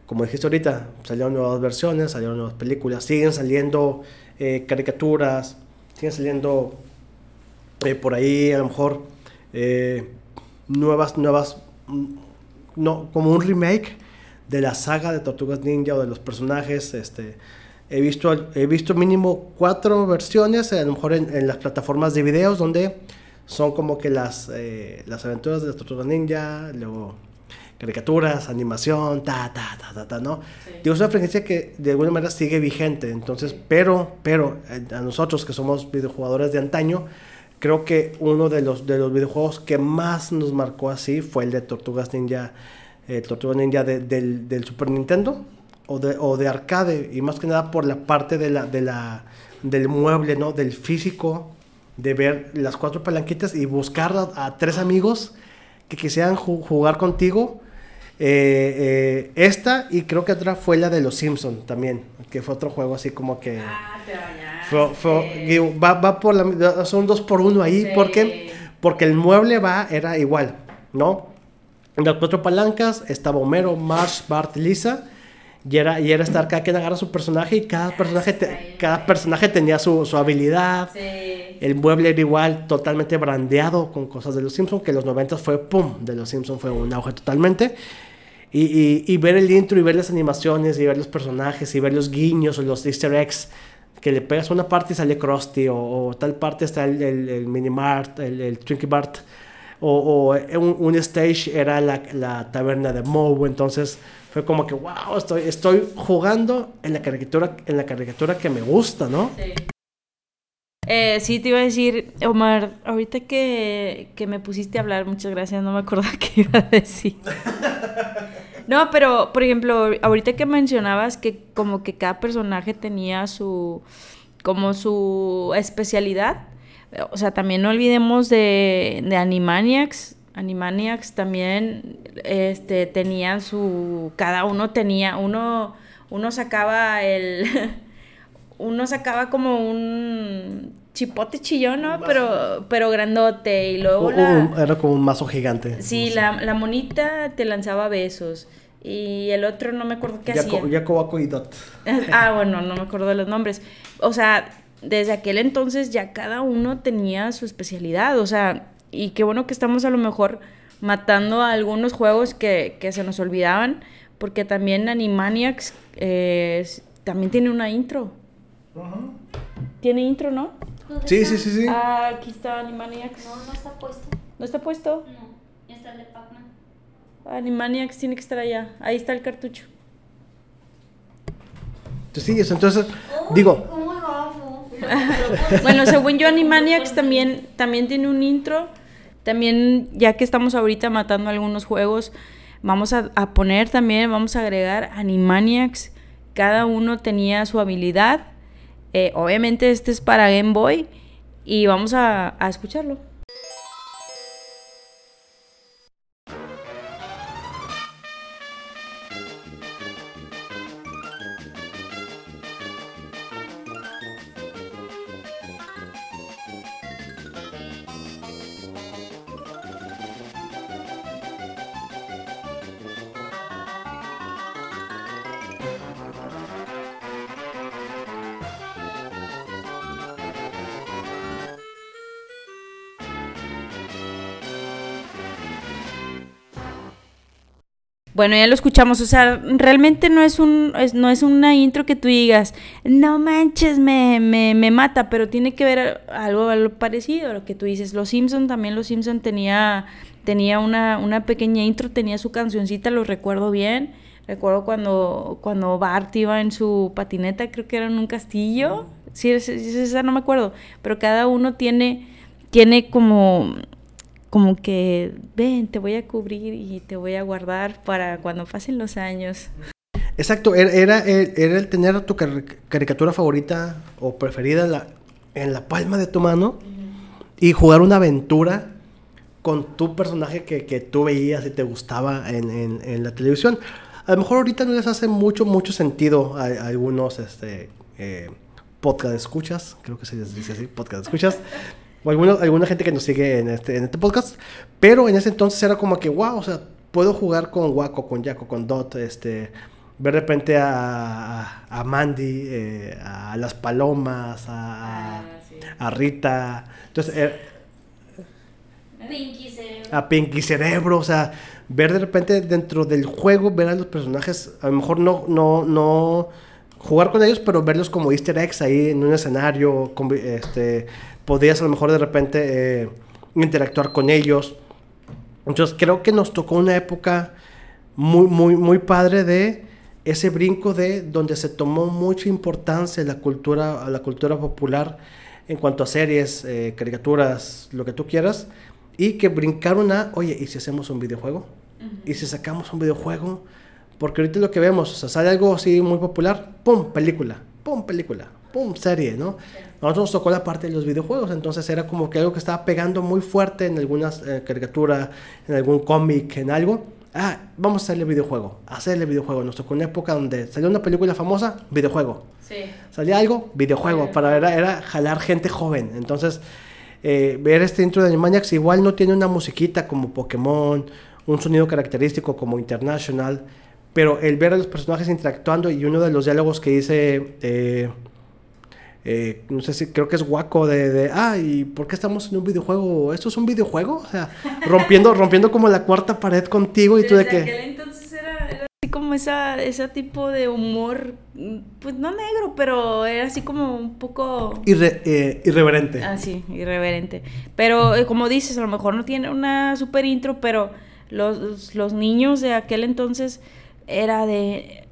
como dijiste ahorita, salieron nuevas versiones, salieron nuevas películas, siguen saliendo eh, caricaturas, siguen saliendo eh, por ahí a lo mejor eh, nuevas, nuevas, mm, no, como un remake de la saga de Tortugas Ninja o de los personajes. Este, he visto, he visto mínimo cuatro versiones, a lo mejor en, las plataformas de videos, donde son como que las, las aventuras de Tortugas Ninja, luego caricaturas, animación, ta, ta, ta, ta, ta, ¿no? Digo, es una franquicia que de alguna manera sigue vigente, entonces, pero, pero, a nosotros que somos videojugadores de antaño, creo que uno de los, de los videojuegos que más nos marcó así fue el de Tortugas Ninja, eh, Tortugas Ninja del, del, Super Nintendo o de, o de arcade, y más que nada por la parte de la, de la, del mueble, ¿no? Del físico, de ver las cuatro palanquitas y buscar a, tres amigos que quisieran jugar contigo. Eh, eh, esta y creo que otra fue la de los Simpsons también, que fue otro juego así como que... Ah, va, por la, son dos por uno ahí, porque porque el mueble va, era igual, ¿no? En las cuatro palancas estaba Homero, Marsh, Bart, Lisa. Y era, y era estar cada quien agarra su personaje y cada personaje, cada personaje tenía su, su habilidad. El mueble era igual, totalmente brandeado con cosas de los Simpsons, que en los 90 fue pum, de los Simpsons fue un auge totalmente. Y, y, y, ver el intro y ver las animaciones y ver los personajes y ver los guiños o los easter eggs que le pegas una parte y sale Krusty, o, tal parte está el, el, el Minimart, el, el Twinkie Bart, o, un, stage era la, la, taberna de Moe, entonces fue como que, wow, estoy, estoy jugando en la caricatura, en la caricatura que me gusta, ¿no? Sí. Eh, sí, te iba a decir, Omar, ahorita que, que me pusiste a hablar, muchas gracias, no me acordaba qué iba a decir. No, pero, por ejemplo, ahorita que mencionabas que como que cada personaje tenía su, como su especialidad, o sea, también no olvidemos de, de Animaniacs, Animaniacs también este tenían su cada uno tenía uno uno sacaba el uno sacaba como un chipote chillón, ¿no? Pero, pero grandote. Y luego Era como un mazo gigante. Sí, la, la, monita te lanzaba besos. Y el otro no me acuerdo qué hacía. Jacobaco y Dot. ah, bueno, no me acuerdo de los nombres. O sea, desde aquel entonces ya cada uno tenía su especialidad. O sea, y qué bueno que estamos a lo mejor matando a algunos juegos que, que se nos olvidaban. Porque también Animaniacs eh, también tiene una intro. Tiene intro, ¿no? Sí, sí, sí, sí. Ah, aquí está Animaniacs. No, no está puesto. ¿No está puesto? No, está el de Pac-Man. Animaniacs tiene que estar allá. Ahí está el cartucho. Sí, eso, entonces, digo... bueno, según yo, Animaniacs también, también tiene un intro. También, ya que estamos ahorita matando algunos juegos, vamos a, a poner también, vamos a agregar Animaniacs. Cada uno tenía su habilidad eh, obviamente este es para Game Boy y vamos a, a escucharlo. Bueno, ya lo escuchamos, o sea, realmente no es un no es una intro que tú digas, no manches, me, me, me mata, pero tiene que ver algo, algo parecido a lo que tú dices. Los Simpson también, Los Simpson tenía tenía una, una pequeña intro, tenía su cancioncita, lo recuerdo bien. Recuerdo cuando, cuando Bart iba en su patineta, creo que era en un castillo. Sí, es- es- esa no me acuerdo. Pero cada uno tiene, tiene como, como que, ven, te voy a cubrir y te voy a guardar para cuando pasen los años. Exacto, era, era, era el tener tu car- caricatura favorita o preferida en la, en la palma de tu mano y jugar una aventura con tu personaje que, que tú veías y te gustaba en, en- en la televisión. A lo mejor ahorita no les hace mucho, mucho sentido a, a algunos este, eh, podcast escuchas, creo que se les dice así, podcast escuchas, o alguno- alguna gente que nos sigue en este, en este podcast, pero en ese entonces era como que, wow, o sea, puedo jugar con Waco, con Jaco, con Dot, este, ver de repente a, a- Mandy, eh, a las palomas, a, a Rita, entonces... eh, Pinky Cerebro. a Pinky Cerebro, o sea, ver de repente dentro del juego, ver a los personajes, a lo mejor no, no, no jugar con ellos, pero verlos como easter eggs ahí en un escenario, este, podías a lo mejor de repente eh, interactuar con ellos. Entonces creo que nos tocó una época muy, muy, muy padre de ese brinco de donde se tomó mucha importancia la cultura, a la cultura popular en cuanto a series, eh, caricaturas, lo que tú quieras, y que brincaron a, oye, ¿y si hacemos un videojuego? ¿Y si sacamos un videojuego? Porque ahorita lo que vemos, o sea, sale algo así muy popular, ¡pum! Película, ¡pum! Película, ¡pum! Serie, ¿no? Nosotros nos tocó la parte de los videojuegos, entonces era como que algo que estaba pegando muy fuerte en algunas eh, caricaturas, en algún cómic, en algo. Ah, vamos a hacerle videojuego, hacerle videojuego. Nos tocó una época donde salió una película famosa, videojuego. Sí. Salía algo, videojuego, para era, era jalar gente joven. Entonces, eh, ver este intro de Animaniacs igual no tiene una musiquita como Pokémon, un sonido característico como International, pero el ver a los personajes interactuando y uno de los diálogos que dice, eh, eh, no sé si creo que es guaco de, de, ah, ¿y por qué estamos en un videojuego? ¿Esto es un videojuego? O sea, rompiendo, rompiendo como la cuarta pared contigo y tú de que... aquel entonces era, era así como esa, ese tipo de humor, mm, pues no negro, pero era así como un poco... irre- eh, irreverente. Ah, sí, irreverente. Pero eh, como dices, a lo mejor no tiene una super intro, pero los, los niños de aquel entonces era de...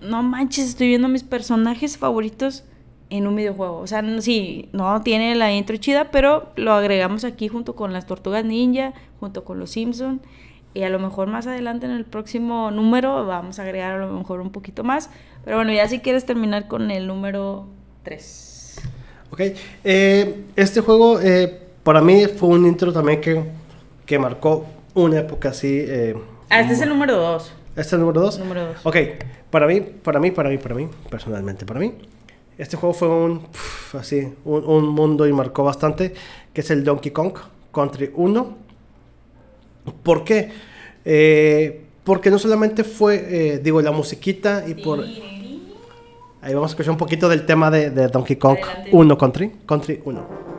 No manches, estoy viendo mis personajes favoritos en un videojuego. O sea, no- sí, no tiene la intro chida, pero lo agregamos aquí junto con las Tortugas Ninja, junto con los Simpson y a lo mejor más adelante en el próximo número vamos a agregar a lo mejor un poquito más. Pero bueno, ya si quieres terminar con el número 3. Ok, eh, este juego eh, para mí fue un intro también que, que marcó una época así. eh, Ah, este es el número 2. ¿Este es el número 2? Número dos. Ok, para mí, para mí, para mí, para mí, personalmente, para mí, este juego fue un, pf, así, un, un mundo y marcó bastante, que es el Donkey Kong Country 1. ¿Por qué? Eh, porque no solamente fue, eh, digo, la musiquita y por... Ahí vamos a escuchar un poquito del tema de, de Donkey Kong Adelante. 1 Country, Country 1.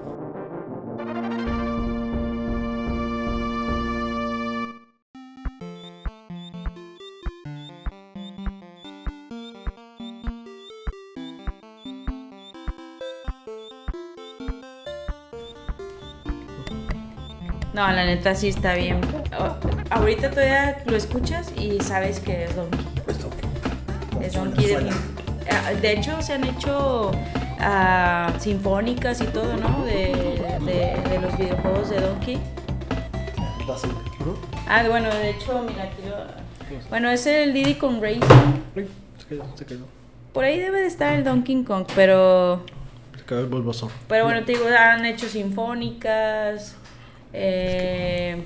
No, la neta sí está bien. Oh, ahorita todavía lo escuchas y sabes que es Donkey. Es Donkey de, Ah, de hecho, se han hecho ah, sinfónicas y todo, ¿no? De, de- de los videojuegos de Donkey. Ah, bueno, de hecho, mira, aquí lo- Bueno, es el Diddy Kong Racing. Se quedó, se quedó. Por ahí debe de estar el Donkey Kong, pero... Se quedó el bulboso. Pero bueno, te digo, han hecho sinfónicas. Eh,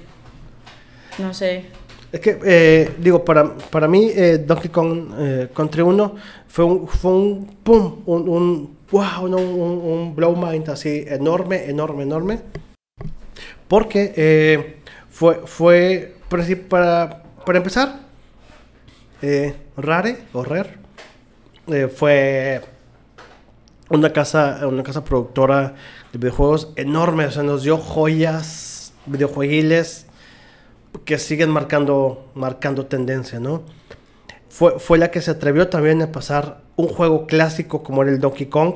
no sé. Es que, eh, digo, para, para mí, eh, Donkey Kong eh, Country 1 fue un, fue un pum, un, un wow, un, un blow mind así enorme, enorme, enorme. Porque eh, fue, fue para, para, empezar, Rare o Rare fue una casa, una casa productora de videojuegos enorme, o sea, nos dio joyas videojueguiles que siguen marcando, marcando tendencia, ¿no? Fue, fue la que se atrevió también a pasar un juego clásico como era el Donkey Kong,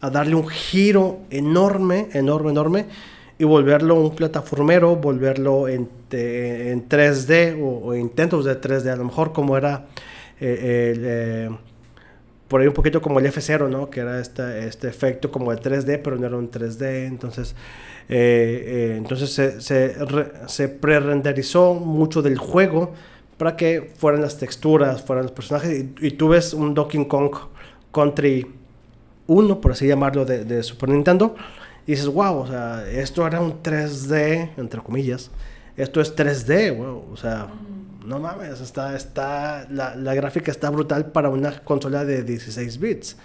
a darle un giro enorme, enorme, enorme, y volverlo un plataformero, volverlo en, te- en 3D o, intentos de 3D, a lo mejor como era eh, eh, por ahí un poquito como el F0, ¿no? Que era este, este efecto como de 3D, pero no era un 3D. Entonces, eh, eh, entonces se, se, se pre-renderizó mucho del juego para que fueran las texturas, fueran los personajes. Y, tú ves un Donkey Kong Country 1, por así llamarlo, de, Super Nintendo. Y dices, wow, o sea, esto era un 3D, entre comillas. Esto es 3D, wow, o sea, no mames, está, está, la, la gráfica está brutal para una consola de 16 bits.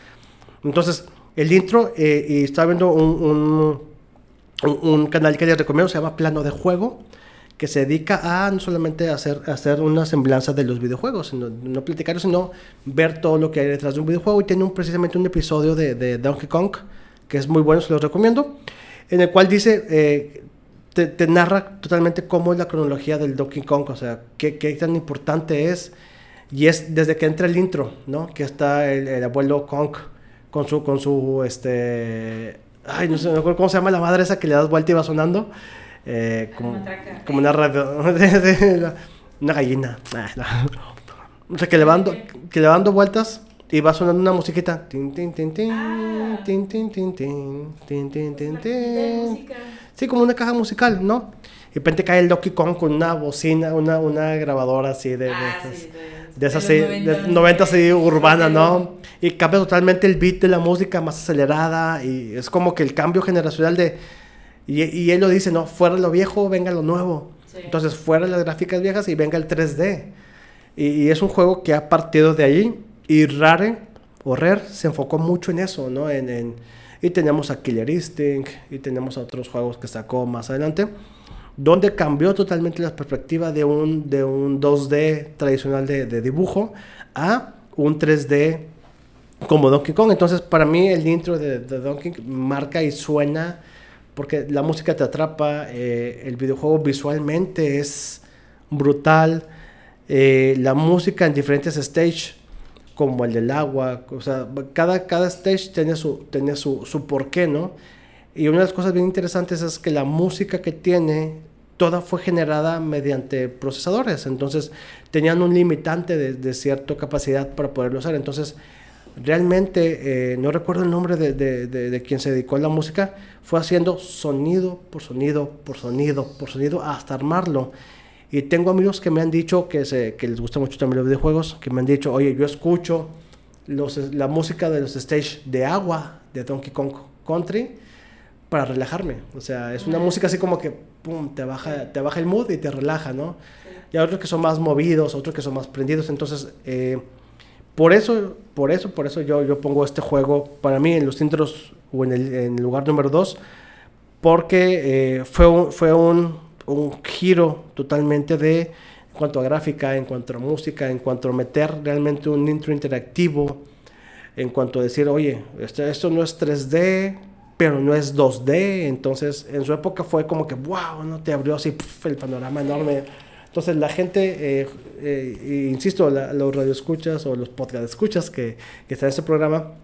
Entonces, el intro, eh, y estaba viendo un, un- canal que les recomiendo, se llama Plano de Juego, que se dedica a no solamente hacer, hacer una semblanza de los videojuegos, no platicar, sino ver todo lo que hay detrás de un videojuego. Y tiene un, precisamente un episodio de, Donkey Kong, que es muy bueno, se los recomiendo, en el cual dice, eh, te, narra totalmente cómo es la cronología del Donkey Kong, o sea, qué, qué tan importante es. Y es desde que entra el intro, ¿no? Que está el, el abuelo Kong con su, con su, este... Ay, no sé, me acuerdo cómo se llama la madre esa que le das vuelta y va sonando. Eh, como, como, una radio, una gallina. Ah, o sea, que le, dando que le dando vueltas y va sonando una musiquita. Tin, tin, tin, tin, tin, tin, tin, tin, tin, tin, tin, tin. Sí, como una caja musical, ¿no? Y de repente cae el Donkey Kong con una bocina, una, una grabadora así de... Ah, de. Sí, de de esas de así, los de 90, 90 así urbana, ¿no? Y cambia totalmente el beat de la música más acelerada y es como que el cambio generacional de... Y, y él lo dice, ¿no? Fuera lo viejo, venga lo nuevo. Sí. Entonces, fuera las gráficas viejas y venga el 3D. Y, y es un juego que ha partido de allí. Y Rare, o Rare, se enfocó mucho en eso, ¿no? En, en- y tenemos a Killer Instinct, y tenemos a otros juegos que sacó más adelante, donde cambió totalmente la perspectiva de un, de un 2D tradicional de, de dibujo a un 3D como Donkey Kong. Entonces, para mí, el intro de, Donkey Kong marca y suena porque la música te atrapa, eh, el videojuego visualmente es brutal, eh, la música en diferentes stages, como el del agua, o sea, cada, cada stage tiene su, tiene su, su porqué, ¿no? Y una de las cosas bien interesantes es que la música que tiene, toda fue generada mediante procesadores, entonces tenían un limitante de, de cierta capacidad para poderlo hacer, entonces realmente, eh, no recuerdo el nombre de, de, de quien se dedicó a la música, fue haciendo sonido por sonido, por sonido, por sonido, hasta armarlo. Y tengo amigos que me han dicho que, se, que les gusta mucho también los videojuegos, que me han dicho, oye, yo escucho los, la música de los stage de agua de Donkey Kong Country para relajarme. O sea, es una música así como que pum, te, baja, te baja el mood y te relaja, ¿no? Y hay otros que son más movidos, otros que son más prendidos. Entonces, eh, por eso, por eso, por eso yo, yo pongo este juego para mí en los intros o en el, en el lugar número 2, porque eh, fue, un, fue un, un giro totalmente de, en cuanto a gráfica, en cuanto a música, en cuanto a meter realmente un intro interactivo, en cuanto a decir, oye, esto, esto no es 3D, pero no es 2D, entonces en su época fue como que, wow, no te abrió así pf, el panorama enorme. Entonces la gente, eh, eh, insisto, la, los radioescuchas o los podcast escuchas que, que están en este programa,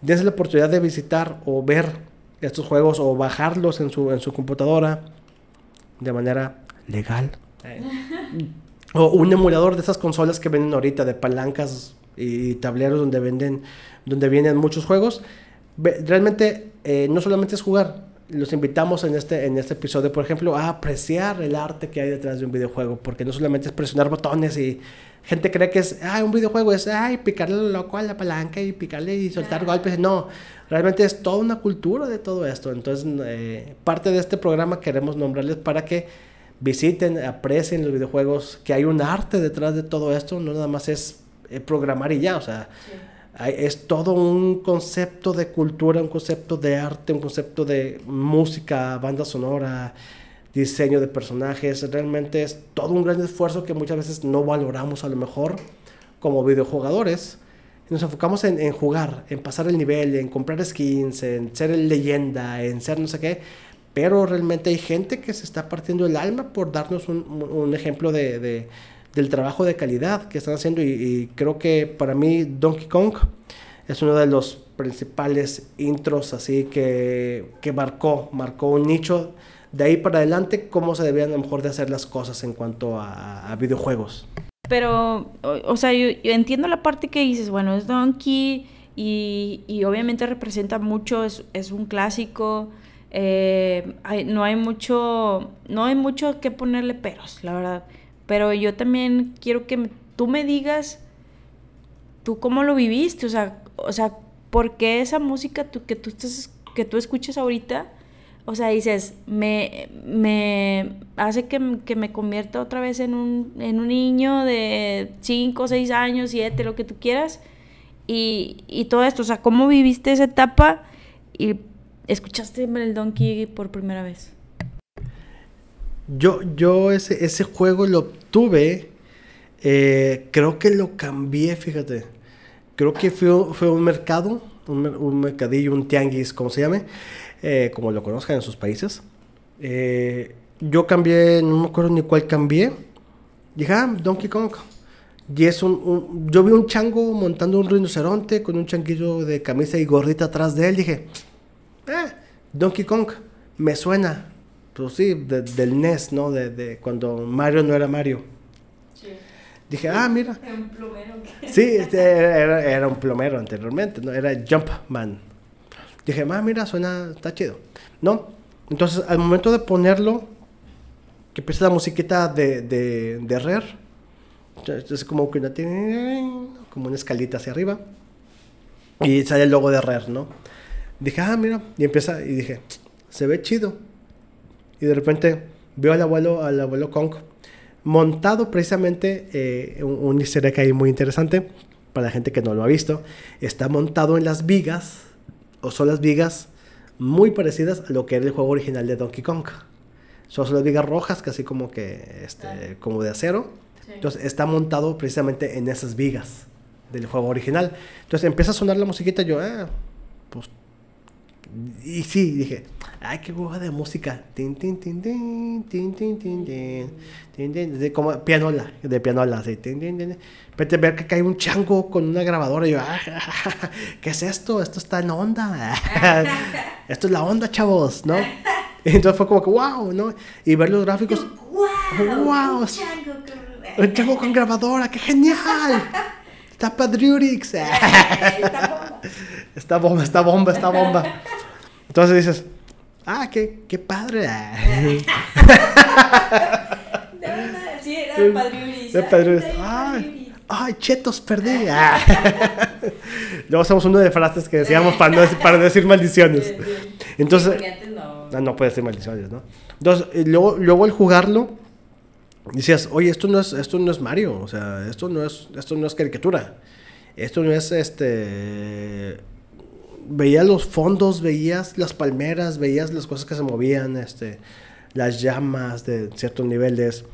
dense la oportunidad de visitar o ver estos juegos o bajarlos en su, en su computadora de manera legal. o un emulador de esas consolas que venden ahorita de palancas y tableros donde venden, donde vienen muchos juegos. Realmente eh, no solamente es jugar, los invitamos en este, en este episodio, por ejemplo, a apreciar el arte que hay detrás de un videojuego, porque no solamente es presionar botones y gente cree que es, ah, un videojuego es, ay, picarle lo loco a la palanca y picarle y soltar golpes. No, realmente es toda una cultura de todo esto. Entonces, eh, parte de este programa queremos nombrarles para que visiten, aprecien los videojuegos, que hay un arte detrás de todo esto, no nada más es eh, programar y ya, o sea, es todo un concepto de cultura, un concepto de arte, un concepto de música, banda sonora, diseño de personajes, realmente es todo un gran esfuerzo que muchas veces no valoramos a lo mejor como videojugadores. Nos enfocamos en, en jugar, en pasar el nivel, en comprar skins, en ser leyenda, en ser no sé qué, pero realmente hay gente que se está partiendo el alma por darnos un, un ejemplo de- del trabajo de calidad que están haciendo y, creo que para mí Donkey Kong es uno de los principales intros así que, que marcó, marcó un nicho de ahí para adelante cómo se debían a lo mejor de hacer las cosas en cuanto a, videojuegos. Pero, o, sea, yo, yo entiendo la parte que dices, bueno, es Donkey y, y obviamente representa mucho, es, es un clásico. eh, hay- no hay mucho, no hay mucho que ponerle peros, la verdad. Pero yo también quiero que tú me digas, tú cómo lo viviste, o sea, o sea, ¿por qué esa música tú- que tú estás, que tú escuchas ahorita? O sea, dices, me, me hace que, que me convierta otra vez en un, en un niño de 5, 6 años, 7, lo que tú quieras. Y, y todo esto, o sea, ¿cómo viviste esa etapa y escuchaste el Donkey por primera vez? Yo, yo ese, ese juego lo obtuve, eh, creo que lo cambié, fíjate. Creo que fue, fue un mercado, un, mer- un mercadillo, un tianguis, como se llame, eh, como lo conozcan en sus países. Eh, yo cambié, no me acuerdo ni cuál cambié. Dije, ah, Donkey Kong. Y es un, un- yo vi un chango montando un rinoceronte con un changuillo de camisa y gorrita atrás de él. Dije, eh, Donkey Kong, me suena. Pues sí, de- del NES, ¿no? De, de cuando Mario no era Mario. Dije, ah, mira. Sí, este, era, era un plomero anteriormente, ¿no? Era Jumpman. Dije, ah, mira, suena, está chido. ¿No? Entonces, al momento de ponerlo, que empieza la musiquita de, de, de Rare, es como que una, como una escalita hacia arriba, y sale el logo de Rare, ¿no? Dije, ah, mira, y empieza, y dije, se ve chido. Y de repente veo al abuelo, al abuelo Kong, montado precisamente, eh, un, un easter egg ahí muy interesante, para la gente que no lo ha visto, está montado en las vigas, o son las vigas muy parecidas a lo que era el juego original de Donkey Kong. Son las vigas rojas, casi como que, este, como de acero. Entonces está montado precisamente en esas vigas del juego original. Entonces empieza a sonar la musiquita, yo, ah, pues y sí, dije, ay, qué huevo de música. Tin, tin, tin, tin, tin, tin, tin, tin, tin, como pianola, de pianola, así. Tin, tin, tin. Vete ver que cae un chango con una grabadora y yo, ah, ¿qué es esto? Esto está en onda. esto es la onda, chavos, ¿no? Entonces fue como que, wow, ¿no? Y ver los gráficos, wow, un chango con grabadora, qué genial. Está Padriurix. Está bomba, está bomba, está bomba. Entonces dices, ah, qué, qué padre. Sí, era De Padriurix. Ay, ay, chetos, perdí. Ah. Luego hacemos uno de frases que decíamos para no, decir- para no decir maldiciones. Entonces, no, no puede decir maldiciones, ¿no? Entonces, y luego, luego al jugarlo, decías, oye, esto no es, esto no es Mario, o sea, esto no es, esto no es caricatura. Esto no es este. Veías los fondos, veías las palmeras, veías las cosas que se movían, este, las llamas de ciertos niveles,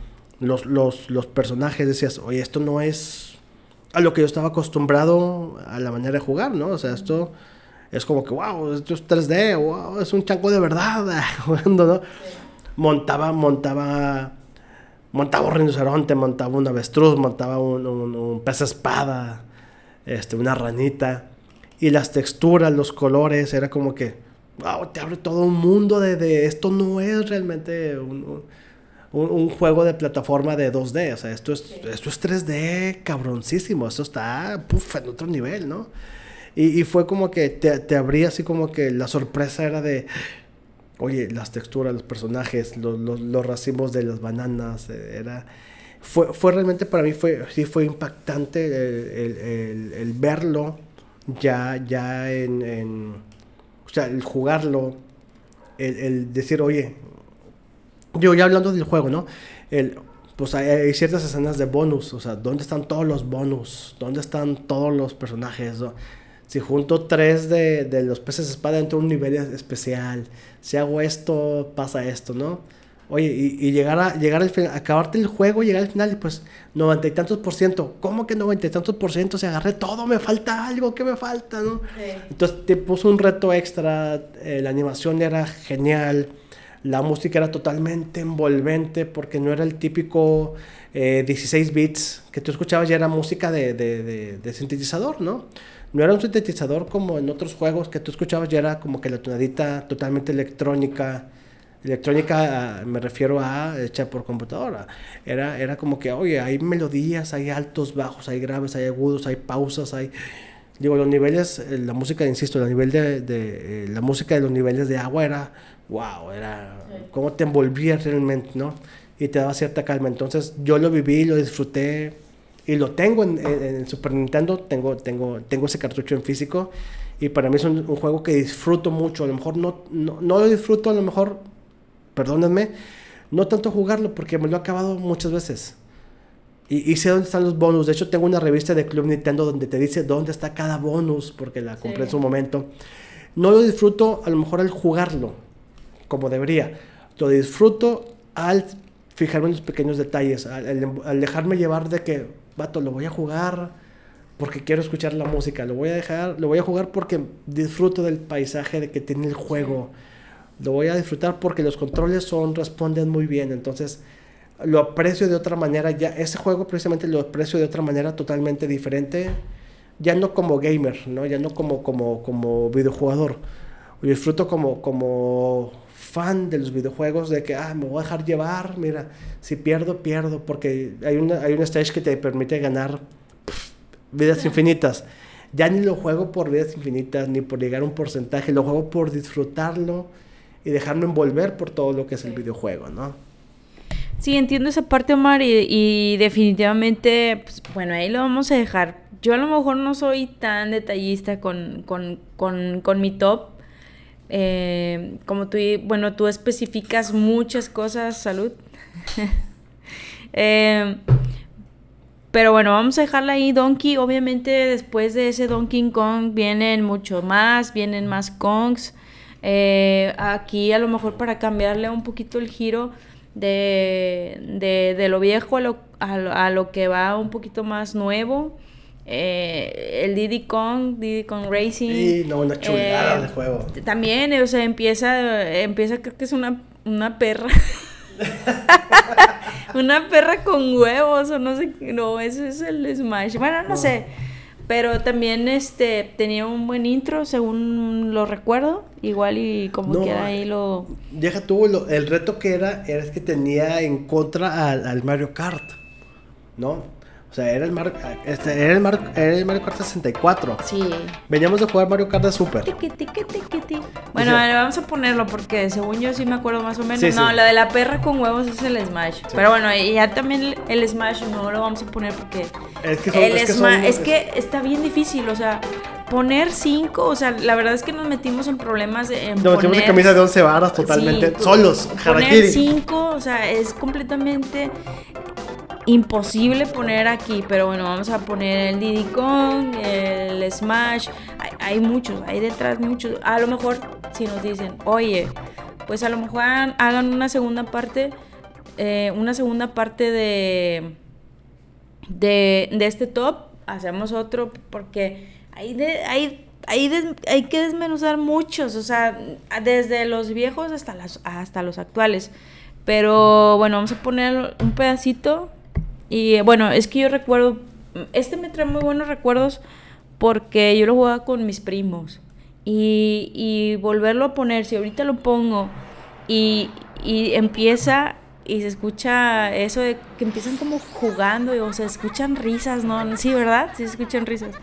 los, los, los personajes, decías, oye, esto no es a lo que yo estaba acostumbrado a la manera de jugar, ¿no? O sea, esto es como que, wow, esto es 3D, wow, es un chango de verdad jugando, ¿no? Montaba, montaba, montaba un rinoceronte, montaba un avestruz, montaba un, un, un pez espada, este, una ranita. Y las texturas, los colores, era como que, wow, te abre todo un mundo de, de esto no es realmente un, un- juego de plataforma de 2D, o sea, esto es, esto es 3D cabroncísimo, esto está, puff, en otro nivel, ¿no? Y, y fue como que te, te abría así como que la sorpresa era de, oye, las texturas, los personajes, los, los, los racimos de las bananas, eh, era... Fue, fue realmente para mí, fue, sí fue impactante el, el- el- el verlo ya, ya en, en- O sea, el jugarlo, el, el decir, oye, yo ya hablando del juego, ¿no? El, pues hay, ciertas escenas de bonus, o sea, ¿dónde están todos los bonus? ¿Dónde están todos los personajes? Si junto tres de, de los peces espada dentro de un nivel es- especial, si hago esto, pasa esto, ¿no? Oye, y, y llegar a llegar al final, acabarte el juego, llegar al final y pues noventa y tantos por ciento. ¿Cómo que noventa y tantos por ciento? Si agarré todo, me falta algo, ¿qué me falta, no? Entonces te puso un reto extra, eh, la animación era genial, La música era totalmente envolvente porque no era el típico eh, 16 bits que tú escuchabas, ya era música de, de, de, de sintetizador, ¿no? No era un sintetizador como en otros juegos que tú escuchabas, ya era como que la tonadita totalmente electrónica. Electrónica me refiero a hecha por computadora. Era, era como que, oye, hay melodías, hay altos, bajos, hay graves, hay agudos, hay pausas, hay... Digo, los niveles, eh, la música, insisto, el nivel de, de eh, la música de los niveles de agua era, wow, era cómo te envolvía realmente, ¿no? Y te daba cierta calma. Entonces yo lo viví, lo disfruté y lo tengo en, en- en Super Nintendo, tengo, tengo, tengo ese cartucho en físico y para mí es un, un juego que disfruto mucho. A lo mejor no, no, no lo disfruto, a lo mejor, perdónenme, no tanto jugarlo porque me lo he acabado muchas veces. Y, y sé dónde están los bonus. De hecho, tengo una revista de Club Nintendo donde te dice dónde está cada bonus, porque la compré en Sí. su momento. No lo disfruto a lo mejor al jugarlo, como debería. Lo disfruto al fijarme en los pequeños detalles, al, al- al dejarme llevar de que, vato, lo voy a jugar porque quiero escuchar la música, lo voy a dejar, lo voy a jugar porque disfruto del paisaje de que tiene el juego. Lo voy a disfrutar porque los controles son, responden muy bien, entonces lo aprecio de otra manera, ya ese juego precisamente lo aprecio de otra manera totalmente diferente, ya no como gamer, ¿no? Ya no como como como videojugador. Lo disfruto como como fan de los videojuegos de que ah, me voy a dejar llevar, mira, si pierdo pierdo porque hay una hay un stage que te permite ganar pff, vidas infinitas. Ya ni lo juego por vidas infinitas ni por llegar a un porcentaje, lo juego por disfrutarlo y dejarme envolver por todo lo que es el videojuego, ¿no? Sí, entiendo esa parte, Omar, y, y definitivamente, pues, bueno, ahí lo vamos a dejar. Yo a lo mejor no soy tan detallista con, con, con, con mi top. Eh, como tú, bueno, tú especificas muchas cosas, salud. Eh, pero bueno, vamos a dejarla ahí. Donkey, obviamente, después de ese Donkey Kong vienen mucho más, vienen más Kongs. Eh, aquí a lo mejor para cambiarle un poquito el giro de, de, de lo viejo a lo, a, lo, a lo que va un poquito más nuevo. Eh, el Diddy Kong, Diddy Kong Racing. Y no, una chulada Eh, de juego. También, o sea, empieza, empieza creo que es una, una perra. una perra con huevos o no sé, no, ese es el Smash. Bueno, no, No. sé. Pero también este tenía un buen intro, según lo recuerdo. Igual y como No, quiera ahí lo... Deja tú, lo- el reto que era, era que tenía en contra al, al Mario Kart, ¿no? O sea, era el, Mar- este, era, el Mar- era el Mario Kart 64. Sí. Veníamos de jugar Mario Kart de Super. Tiqui, tiqui, tiqui, ti. Bueno, O sea- vamos a ponerlo porque según yo sí me acuerdo más o menos. Sí, no, sí. la de la perra con huevos es el Smash. Pero bueno, y ya también el, Smash no lo vamos a poner porque Es que son- el es que son- es que está bien difícil, o sea, poner cinco, o sea, la verdad es que nos metimos en problemas en Nos metimos en poner- camisa de 11 varas totalmente solos. Poner Harakiri. cinco, o sea, es completamente imposible poner aquí, pero bueno, vamos a poner el Diddy Kong, el Smash, hay, muchos, hay detrás muchos. A lo mejor si nos dicen, oye, pues a lo mejor hagan, hagan una segunda parte, eh, una segunda parte de, de, de este top, hacemos otro, porque hay, de, hay, hay, des- hay que desmenuzar muchos, o sea, desde los viejos hasta, las, hasta los actuales. Pero bueno, vamos a poner un pedacito. Y bueno, es que yo recuerdo, este me trae muy buenos recuerdos porque yo lo jugaba con mis primos. Y, y volverlo a poner, si ahorita lo pongo y, y empieza y se escucha eso de que empiezan como jugando, y, se escuchan risas, ¿no? Sí, ¿verdad? Sí, se escuchan risas.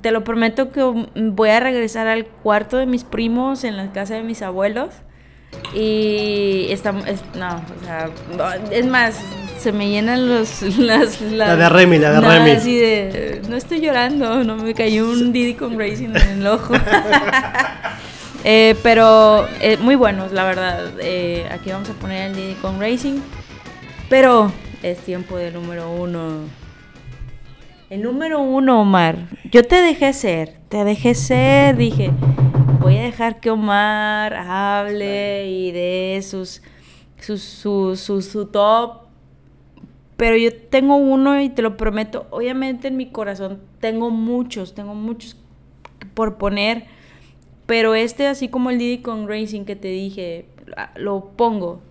Te lo prometo que voy a regresar al cuarto de mis primos en la casa de mis abuelos. Y estamos, no, o sea, es más, se me llenan los, las, La de Remy, la de Remy. así de, no estoy llorando, no me cayó un Diddy con Racing en el ojo. Eh, pero eh, muy buenos, la verdad. Eh, aquí vamos a poner el Diddy con Racing. Pero es tiempo del número uno. El número uno, Omar. Yo te dejé ser, te dejé ser. Dije, voy a dejar que Omar hable y de sus, sus, su, su, su top. Pero yo tengo uno y te lo prometo. Obviamente en mi corazón tengo muchos, tengo muchos por poner. Pero este, así como el Diddy con Racing que te dije, lo pongo.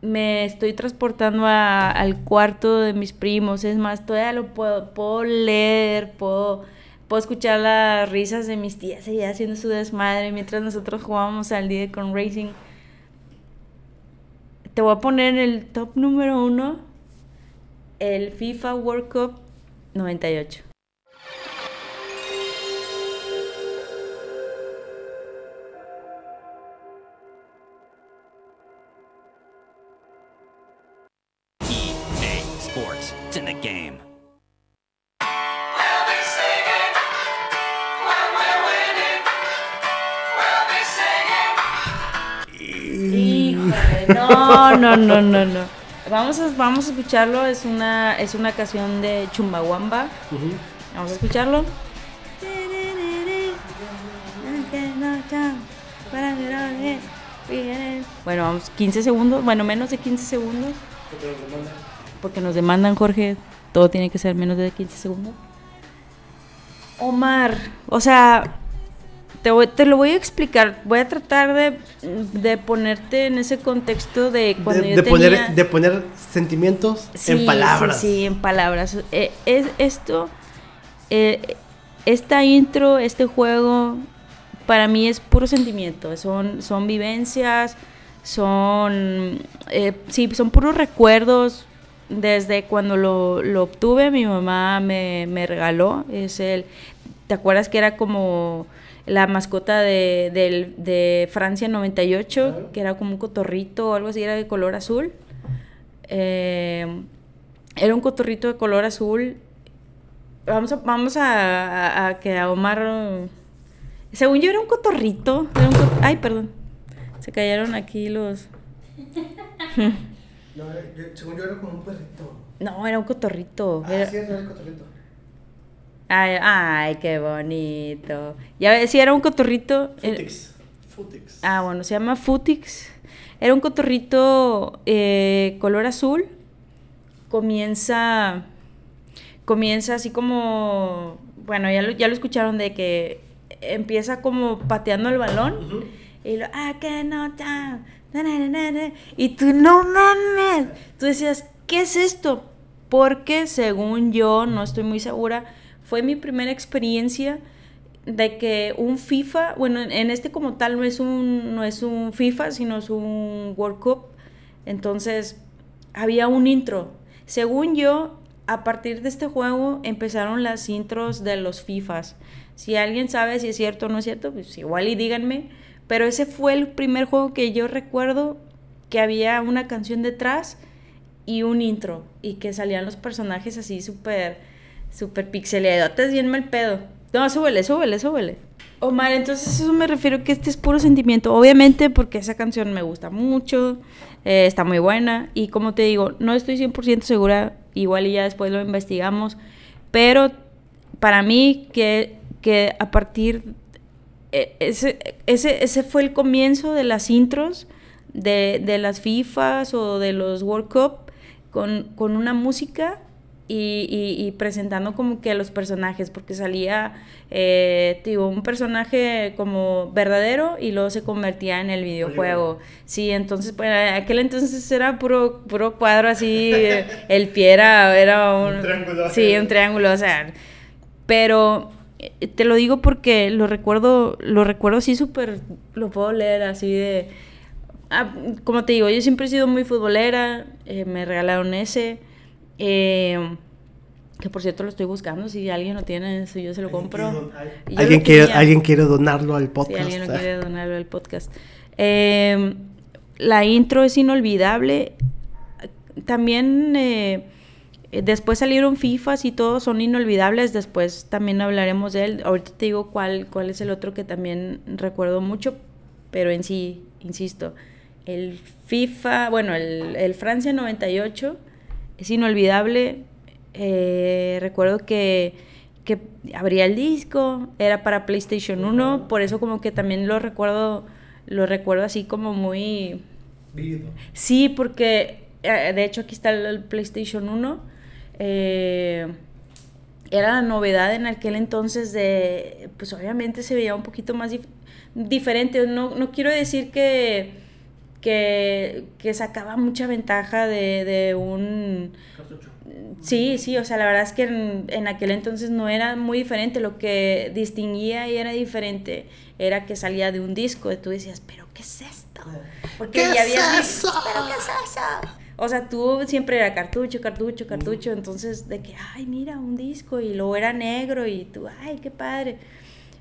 Me estoy transportando a- al cuarto de mis primos. Es más, todavía lo puedo, puedo leer, puedo, puedo escuchar las risas de mis tías allá haciendo su desmadre mientras nosotros jugábamos al día con Racing. Te voy a poner en el top número uno el FIFA World Cup 98. No, no, no, no, no. Vamos a, vamos a escucharlo, es una, es una canción de Chumbawamba. Vamos a escucharlo. Bueno, vamos, 15 segundos, bueno, menos de 15 segundos. Porque nos demandan, Jorge, todo tiene que ser menos de 15 segundos. Omar, o sea, te, voy- te lo voy a explicar. Voy a tratar de, de ponerte en ese contexto de cuando de, yo de tenía... poner, de poner sentimientos Sí, en palabras. Sí, sí, en palabras. Eh, es, esto, eh, esta intro, este juego, para mí es puro sentimiento. Son, son vivencias, son, eh, sí, son puros recuerdos. Desde cuando lo, lo obtuve, mi mamá me, me regaló. Es el, ¿te acuerdas que era como la mascota de, del- de Francia 98? Que era como un cotorrito o algo así, era de color azul. Eh, era un cotorrito de color azul. Vamos a, vamos a, a- a que a Omar. eh, Según yo era un cotorrito. era un cot- ay, perdón. Se cayeron aquí los. No, yo- según yo era como un perrito. No, era un cotorrito. Ah, era- sí, era el cotorrito. Ay, ay, qué bonito. Ya sí, era un cotorrito. eh, Futix. Futix. Ah, bueno, se llama Futix. Era un cotorrito eh, color azul. Comienza. Comienza así como. Bueno, ya lo, ya lo escucharon de que empieza como pateando el balón. Y lo, ah, que no, ta, na, na, na, na, na". Y tú, no mames. Tú decías, ¿qué es esto? Porque según yo, no estoy muy segura, fue mi primera experiencia de que un FIFA, bueno, en- este como tal no es un, no es un FIFA, sino es un World Cup. Entonces, había un intro. Según yo, a partir de este juego empezaron las intros de los FIFAs. Si alguien sabe si es cierto o no es cierto, pues igual y díganme. Pero ese fue el primer juego que yo recuerdo que había una canción detrás y un intro. Y que salían los personajes así súper, súper pixeleadotes, bien mal pedo. No, súbele, súbele, súbele. Omar, entonces eso me refiero que este es puro sentimiento. Obviamente porque esa canción me gusta mucho, eh, está muy buena. Y como te digo, no estoy 100% segura, igual y ya después lo investigamos. Pero para mí que, que a partir... eh, Ese, ese, ese fue el comienzo de las intros de, de las FIFAs o de los World Cup con, con una música y, y- y presentando como que los personajes, porque salía eh, digo, un personaje como verdadero y luego se convertía en el videojuego. Sí, entonces, pues, en aquel entonces era puro, puro cuadro así, eh, el pie era, era un, Un triángulo. Sí, un triángulo, o sea, pero eh, te lo digo porque lo recuerdo, lo recuerdo así súper, lo puedo leer así de... ah, como te digo, yo siempre he sido muy futbolera, eh, me regalaron ese, eh, que por cierto lo estoy buscando, si alguien lo tiene, si yo se lo compro. Yo ¿Alguien lo quiere, alguien quiere donarlo al Si podcast. alguien no quiere donarlo al podcast. Eh, la intro es inolvidable. También eh, después salieron FIFAs y todos son inolvidables. Después también hablaremos de él. Ahorita te digo cuál, cuál es el otro que también recuerdo mucho. Pero en sí, insisto, el FIFA, bueno, el, el Francia 98 es inolvidable. Eh, recuerdo que, que abría el disco, era para PlayStation 1, por eso como que también lo recuerdo, lo recuerdo así como muy... Vivo. Sí, porque eh, de hecho aquí está el, el PlayStation 1. eh, era la novedad en aquel entonces de, pues obviamente se veía un poquito más dif- diferente. No, no quiero decir que, que, que sacaba mucha ventaja de, de un... Sí, sí, o sea, la verdad es que en, en aquel entonces no era muy diferente, lo que distinguía y era diferente era que salía de un disco y tú decías, pero ¿qué es esto? Porque ¿Qué ya es habías eso? pero ¿qué es eso? O sea, tú siempre era cartucho, cartucho, cartucho, entonces de que, ay, mira, un disco y luego era negro y tú, ay, qué padre.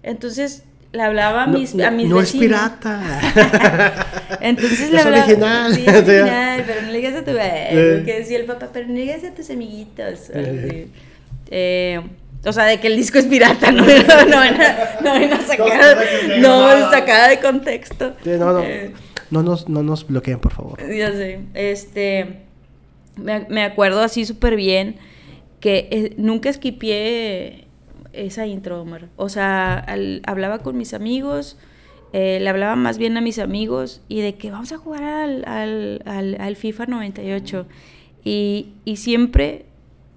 Entonces le hablaba a mis, no- a mis no es pirata. Entonces Es le hablaba. original. Sí, es original, pero no le digas a tu. Eh. Que decía el papá, pero no le digas a tus amiguitos. Eh. así. Eh, o sea, de que el disco es pirata, no, no, no, era- no, era sacada, no, sacada de contexto. No, no. Eh, No nos, no nos bloqueen, por favor. ya sé. Este. Me, me acuerdo así súper bien que eh, nunca esquipié esa intro, Omar. O sea, al- hablaba con mis amigos, eh, le hablaba más bien a mis amigos y de que vamos a jugar al, al, al- al FIFA 98. Y, y siempre,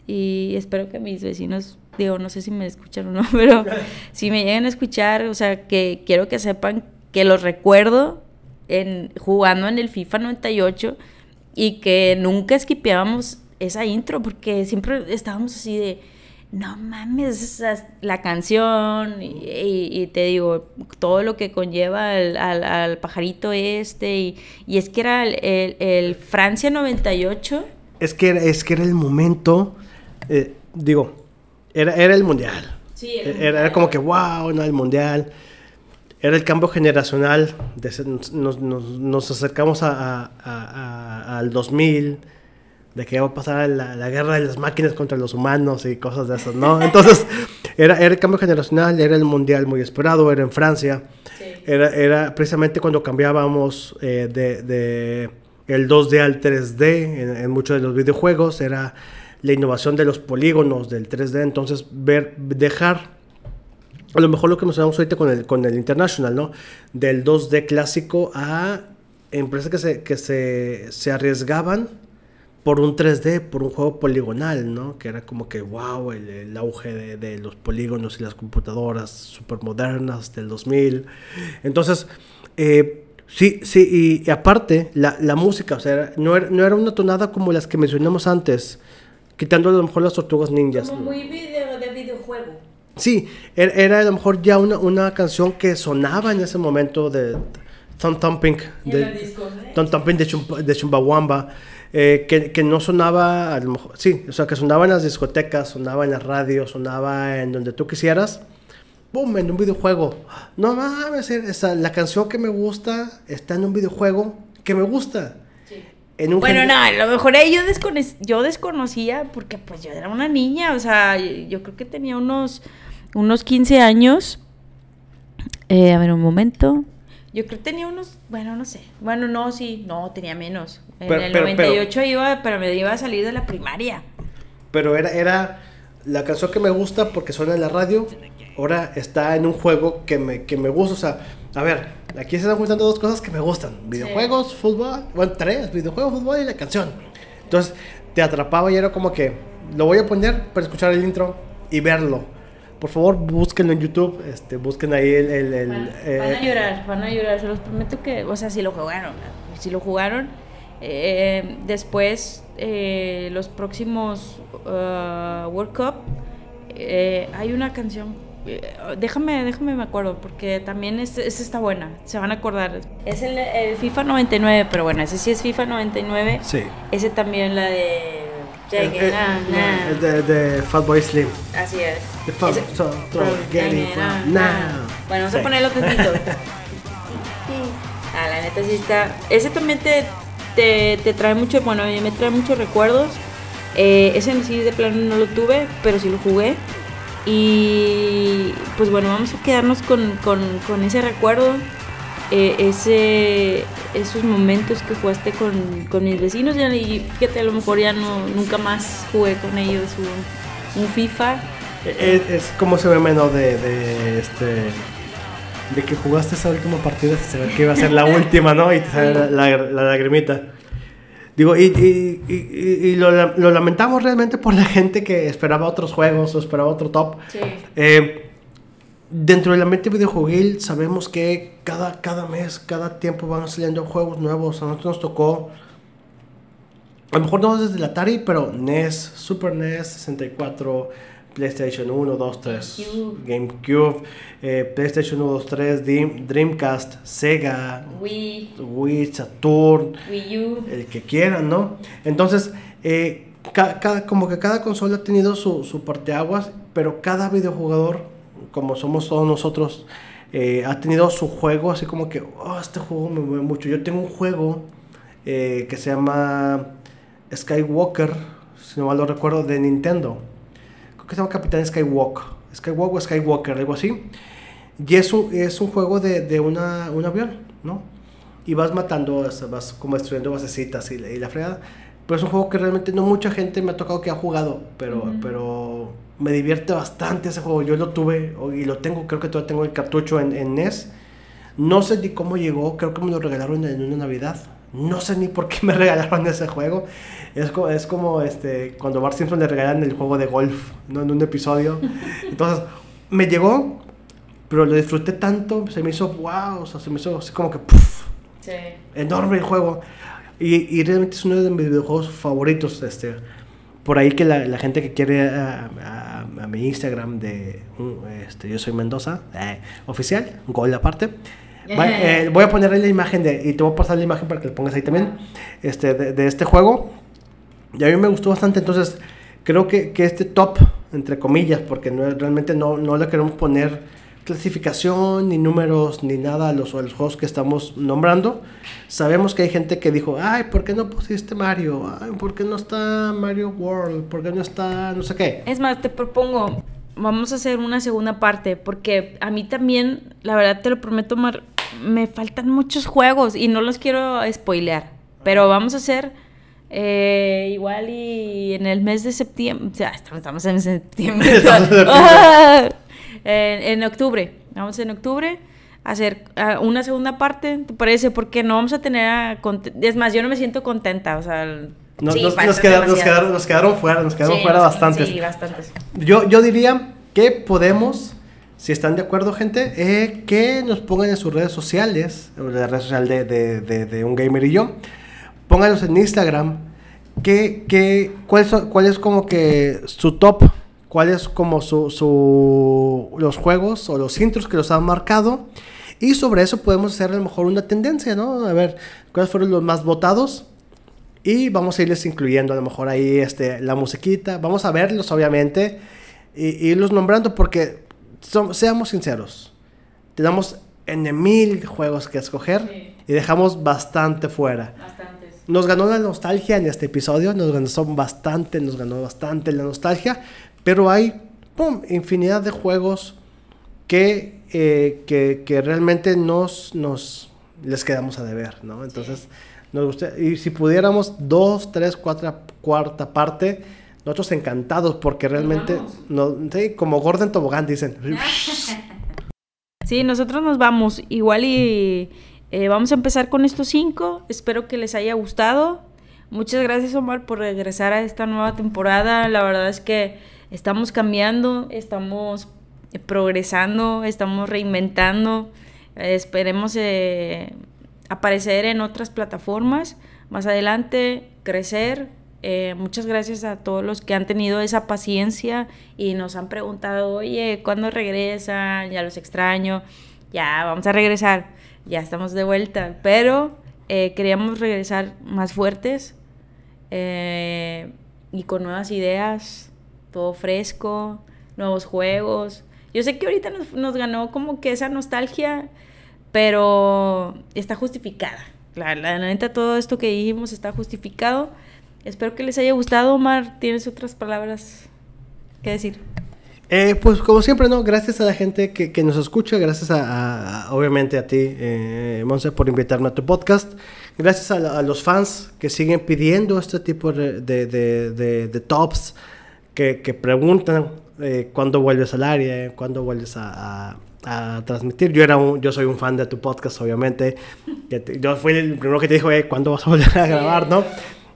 y espero que mis vecinos, digo, no sé si me escuchan o no, pero si me llegan a escuchar, o sea, que quiero que sepan que los recuerdo en, jugando en el FIFA 98 y que nunca esquipeábamos esa intro porque siempre estábamos así de no mames esa es la canción y, te digo todo lo que conlleva al, al- al pajarito este y, y es que era el, el- el Francia 98 Es que, era- es que era el momento, eh, digo, era, era el mundial. Sí, era como que, wow, no, el mundial. Era el cambio generacional. de nos, nos- nos acercamos a- a- a- al 2000, de que iba a pasar la, la guerra de las máquinas contra los humanos y cosas de esas, ¿no? Entonces, era, era el cambio generacional, era el mundial muy esperado, era en Francia. Era, era precisamente cuando cambiábamos eh, de, de el 2D al 3D en, en muchos de los videojuegos. Era la innovación de los polígonos del 3D. Entonces, ver, dejar a lo mejor lo que mencionamos ahorita con el, con el International, ¿no? Del 2D clásico a empresas que se, que se, se arriesgaban por un 3D, por un juego poligonal, ¿no? Que era como que, wow, el, el auge de, de los polígonos y las computadoras super modernas del 2000. Entonces, eh, sí, sí, y, y aparte, la, la música, o sea, no, era, no era una tonada como las que mencionamos antes, quitando a lo mejor las tortugas ninjas. ¿no? muy video de videojuego Sí, era, era a lo mejor ya una, una canción que sonaba en ese momento de Thumb Thumping, Y en de, ¿eh? Thumb Thumping de, Chumba- de Chumbawamba, eh, que, que no sonaba, a lo mejor, sí, o sea, que sonaba en las discotecas, sonaba en la radio, sonaba en donde tú quisieras, ¡pum! en un videojuego. No mames, esa, la canción que me gusta está en un videojuego que me gusta. En un Bueno, gen- no, a lo mejor ahí yo, descono- yo desconocía porque pues yo era una niña, o sea, yo, yo creo que tenía unos, unos 15 años. Eh, a ver, un momento. Yo creo que tenía unos, bueno, no sé. Bueno, no, sí, no, tenía menos. En Pero- el pero- 98 iba, pero me iba a salir de la primaria. Pero era, era la canción que me gusta porque suena en la radio. Ahora está en un juego que me, que me gusta. O sea, a ver, aquí se están juntando dos cosas que me gustan: videojuegos, fútbol. Bueno, tres: videojuegos, fútbol y la canción. Entonces, te atrapaba y era como que lo voy a poner para escuchar el intro y verlo. Por favor, búsquenlo en YouTube. Este, busquen ahí el. el- el, Van, eh, van a llorar, van a llorar, se los prometo que, o sea, si lo jugaron, si lo jugaron, eh, después eh, los próximos uh, World Cup eh, hay una canción, déjame, déjame me acuerdo, porque también es- está buena, se van a acordar. Es el, el FIFA 99, pero bueno, ese sí es FIFA 99, Sí. ese también la de... El, Llegue, el- na, na. el de, de Fatboy Slim. Así es. The fun, Ese- so, so, get it Na, now. na. Bueno, vamos Sí. a ponerlo tantito. Ah, la neta sí está. Ese también te, te, trae mucho, bueno, a mí me trae muchos recuerdos. Eh, ese sí de plano no lo tuve, pero sí lo jugué. Y pues bueno, vamos a quedarnos con, con, ese recuerdo. eh, ese, esos momentos que jugaste con, con mis vecinos. Y fíjate, a lo mejor ya no, nunca más jugué con ellos un, FIFA. Es, es como se ve menos de este de que jugaste esa última partida se ve que iba a ser la última, ¿no? Y te sale la, la, la lagrimita. Digo, y, y- y- y- lo, lo lamentamos realmente por la gente que esperaba otros juegos o esperaba otro top. Sí. Eh, dentro del ambiente videojueguil sabemos que cada, cada mes, cada tiempo van saliendo juegos nuevos. A nosotros nos tocó, a lo mejor no desde el Atari, pero NES, Super NES, 64, PlayStation 1, 2, 3, GameCube. Eh, PlayStation 1, 2, 3, Dream- Dreamcast, Sega, Wii, Wii, Saturn, Wii U. el que quieran, ¿no? Entonces, eh, cada- como que cada consola ha tenido su, su parteaguas, pero cada videojugador, como somos todos nosotros, eh, ha tenido su juego, así como que, oh, este juego me mueve mucho. Yo tengo un juego que se llama Skywalker, si no mal lo recuerdo, de Nintendo. Que se llama Capitán Skywalker. Skywalker o Skywalker, algo así. Y es un, es un juego de, de una, un avión, ¿no? Y vas matando, vas como destruyendo basecitas y, la- y la fregada. Pero es un juego que realmente no mucha gente me ha tocado que ha jugado, pero, pero me divierte bastante ese juego. Yo lo tuve y lo tengo, creo que todavía tengo el cartucho en, en NES. No sé ni cómo llegó, creo que me lo regalaron en una Navidad. No sé ni por qué me regalaron ese juego. Es como, es como este, cuando a Bart Simpson le regalan el juego de golf, ¿no? En un episodio. Entonces, me llegó, pero lo disfruté tanto, se me hizo wow, o sea, se me hizo así como que ¡puf! Sí. enorme el juego. Y, y realmente es uno de mis videojuegos favoritos. Este, por ahí que la, la gente que quiere a, a- a mi Instagram de mm, este, yo soy Mendoza, eh, oficial, gol aparte. Eh, voy a poner ahí la imagen de, y te voy a pasar la imagen para que la pongas ahí también, este, de, de este juego. Y a mí me gustó bastante, entonces creo que, que este top, entre comillas, porque no, realmente no, no le queremos poner clasificación, ni números, ni nada a los, a los juegos que estamos nombrando. Sabemos que hay gente que dijo, ay, ¿por qué no pusiste Mario? Ay, ¿por qué no está Mario World? ¿Por qué no está no sé qué? Es más, te propongo, vamos a hacer una segunda parte, porque a mí también, la verdad te lo prometo, Mar, me faltan muchos juegos y no los quiero spoilear, pero vamos a hacer eh, igual y en el mes de septiembre, o sea, estamos, en septiembre, Estamos en septiembre. Ah, en, en octubre, vamos en octubre a hacer una segunda parte, ¿te parece? Porque no vamos a tener, a es más, yo no me siento contenta, o sea... Nos, sí, nos- nos queda- nos quedaron, nos quedaron fuera, nos quedaron Sí, fuera bastantes. Sí, bastantes. Yo, yo diría que podemos, si están de acuerdo, gente, eh, que nos pongan en sus redes sociales, en la red social de, de, de- de un gamer y yo, pónganos en Instagram, que, que, cuál, es, cuál es como que su top, cuál es como su, su, los juegos o los intros que los han marcado. Y sobre eso podemos hacer a lo mejor una tendencia, ¿no? A ver, cuáles fueron los más votados. Y vamos a irles incluyendo a lo mejor ahí este, la musiquita. Vamos a verlos, obviamente. Y, y irlos nombrando porque, som- seamos sinceros, tenemos en mil juegos que escoger Sí. y dejamos bastante fuera. Bastantes. Nos ganó la nostalgia en este episodio, nos ganó bastante, nos ganó bastante la nostalgia, pero hay pum, infinidad de juegos que, eh, que, que realmente nos, nos les quedamos a deber, ¿no? Entonces, nos gusta, y si pudiéramos dos, tres, cuatro, cuarta parte, nosotros encantados porque realmente, vamos. no, sí, como Gordon Tobogán dicen, Sí, nosotros nos vamos. Igual y eh, vamos a empezar con estos cinco. Espero que les haya gustado. Muchas gracias, Omar, por regresar a esta nueva temporada. La verdad es que estamos cambiando, estamos eh, progresando, estamos reinventando. Eh, esperemos eh, aparecer en otras plataformas más adelante, crecer. Eh, muchas gracias a todos los que han tenido esa paciencia y nos han preguntado, oye, ¿cuándo regresan? Ya los extraño. Ya, vamos a regresar. Ya estamos de vuelta. Pero eh, queríamos regresar más fuertes eh, y con nuevas ideas, todo fresco, nuevos juegos. Yo sé que ahorita nos, nos ganó como que esa nostalgia, pero está justificada. La, la neta, todo esto que dijimos está justificado. Espero que les haya gustado, Omar. ¿Tienes otras palabras que decir? Eh, pues como siempre, ¿no? Gracias a la gente que, que nos escucha, gracias a, a- obviamente a ti, eh, Monse, por invitarme a tu podcast. Gracias a, a los fans que siguen pidiendo este tipo de, de- de- de- tops, que, que preguntan eh, cuándo vuelves al área, cuándo vuelves a, a- a transmitir. Yo, era un, yo soy un fan de tu podcast, obviamente. Te- yo fui el primero que te dijo, eh, ¿cuándo vas a volver a grabar, no?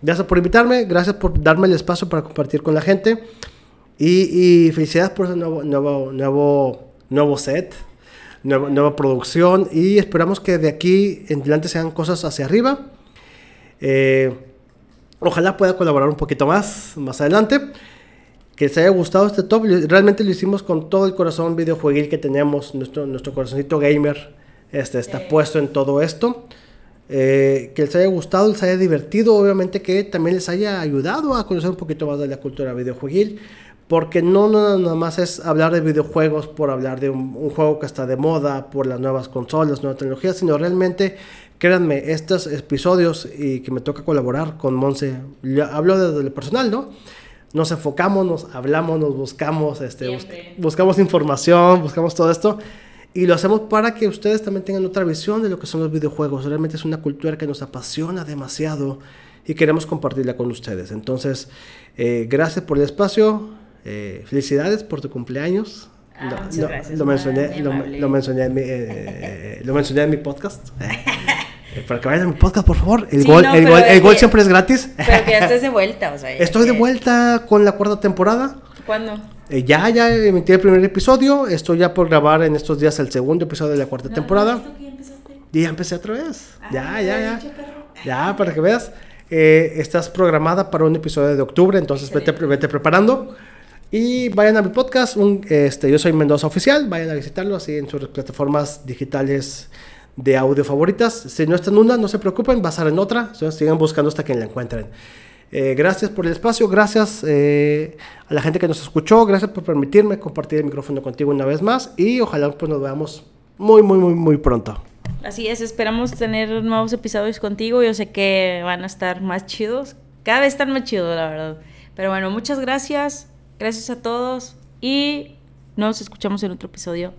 Gracias por invitarme, gracias por darme el espacio para compartir con la gente. Y, y felicidades por ese nuevo, nuevo, nuevo nuevo set, nueva, nueva producción y esperamos que de aquí en adelante sean cosas hacia arriba. Eh, ojalá pueda colaborar un poquito más más adelante. Que les haya gustado este top. Realmente lo hicimos con todo el corazón videojueguil que tenemos. Nuestro, nuestro corazoncito gamer este, está puesto en todo esto. Eh, que les haya gustado, les haya divertido. Obviamente que también les haya ayudado a conocer un poquito más de la cultura videojueguil. Porque no, no nada más es hablar de videojuegos por hablar de un, un juego que está de moda, por las nuevas consolas, nuevas tecnologías, sino realmente créanme, estos episodios y que me toca colaborar con Monse, hablo desde lo personal, ¿no? Nos enfocamos, nos hablamos, nos buscamos, este, bus- buscamos información, buscamos todo esto y lo hacemos para que ustedes también tengan otra visión de lo que son los videojuegos. Realmente es una cultura que nos apasiona demasiado y queremos compartirla con ustedes. Entonces, eh, gracias por el espacio, eh, felicidades por tu cumpleaños. Ah, muchas gracias, lo, mencioné, lo, mencioné en mi, eh, eh, lo mencioné en mi podcast. Eh, para que vayan a mi podcast, por favor. El Sí, gol, no, el gol, el gol que- siempre es gratis. Pero que ya estés de vuelta, o sea. Estoy de que- vuelta con la cuarta temporada. ¿Cuándo? Eh, ya, ya emití el primer episodio. Estoy ya por grabar en estos días el segundo episodio de la cuarta temporada. Y ya empecé otra vez. ya, ya, ya. Ya, para que veas. Eh, estás programada para un episodio de octubre, entonces vete, vete preparando. Y vayan a mi podcast. un- este, yo soy Mendoza Oficial. Vayan a visitarlo así en sus plataformas digitales de audio favoritas. Si no está en una, no se preocupen, va a estar en otra. Entonces sigan buscando hasta que la encuentren. Eh, gracias por el espacio, gracias eh, a la gente que nos escuchó, gracias por permitirme compartir el micrófono contigo una vez más y ojalá pues nos veamos muy, muy, muy, muy pronto. Así es, esperamos tener nuevos episodios contigo. Yo sé que van a estar más chidos. Cada vez están más chidos, la verdad. Pero bueno, muchas gracias. Gracias a todos. Y nos escuchamos en otro episodio.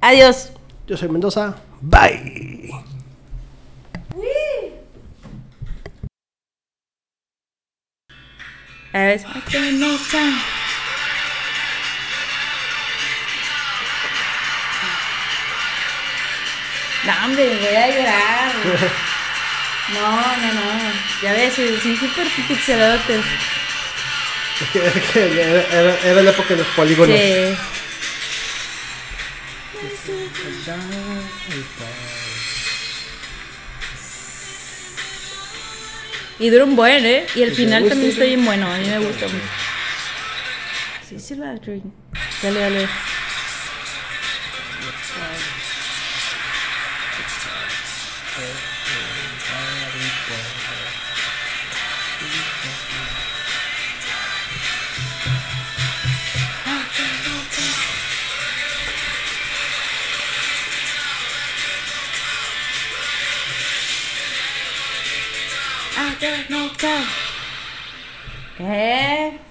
Adiós. Yo soy Mendoza, bye. A ver. I don't know time. No, hombre, voy a llorar. No, no, no. Ya ves, sí, súper pixelotes. era, era- era la época de los polígonos. Sí. Y dura un buen, ¿eh? Y el final también está bien bueno. A mí me gusta mucho. Sí, sí, la. Dale, dale. I got no time. ¿Eh?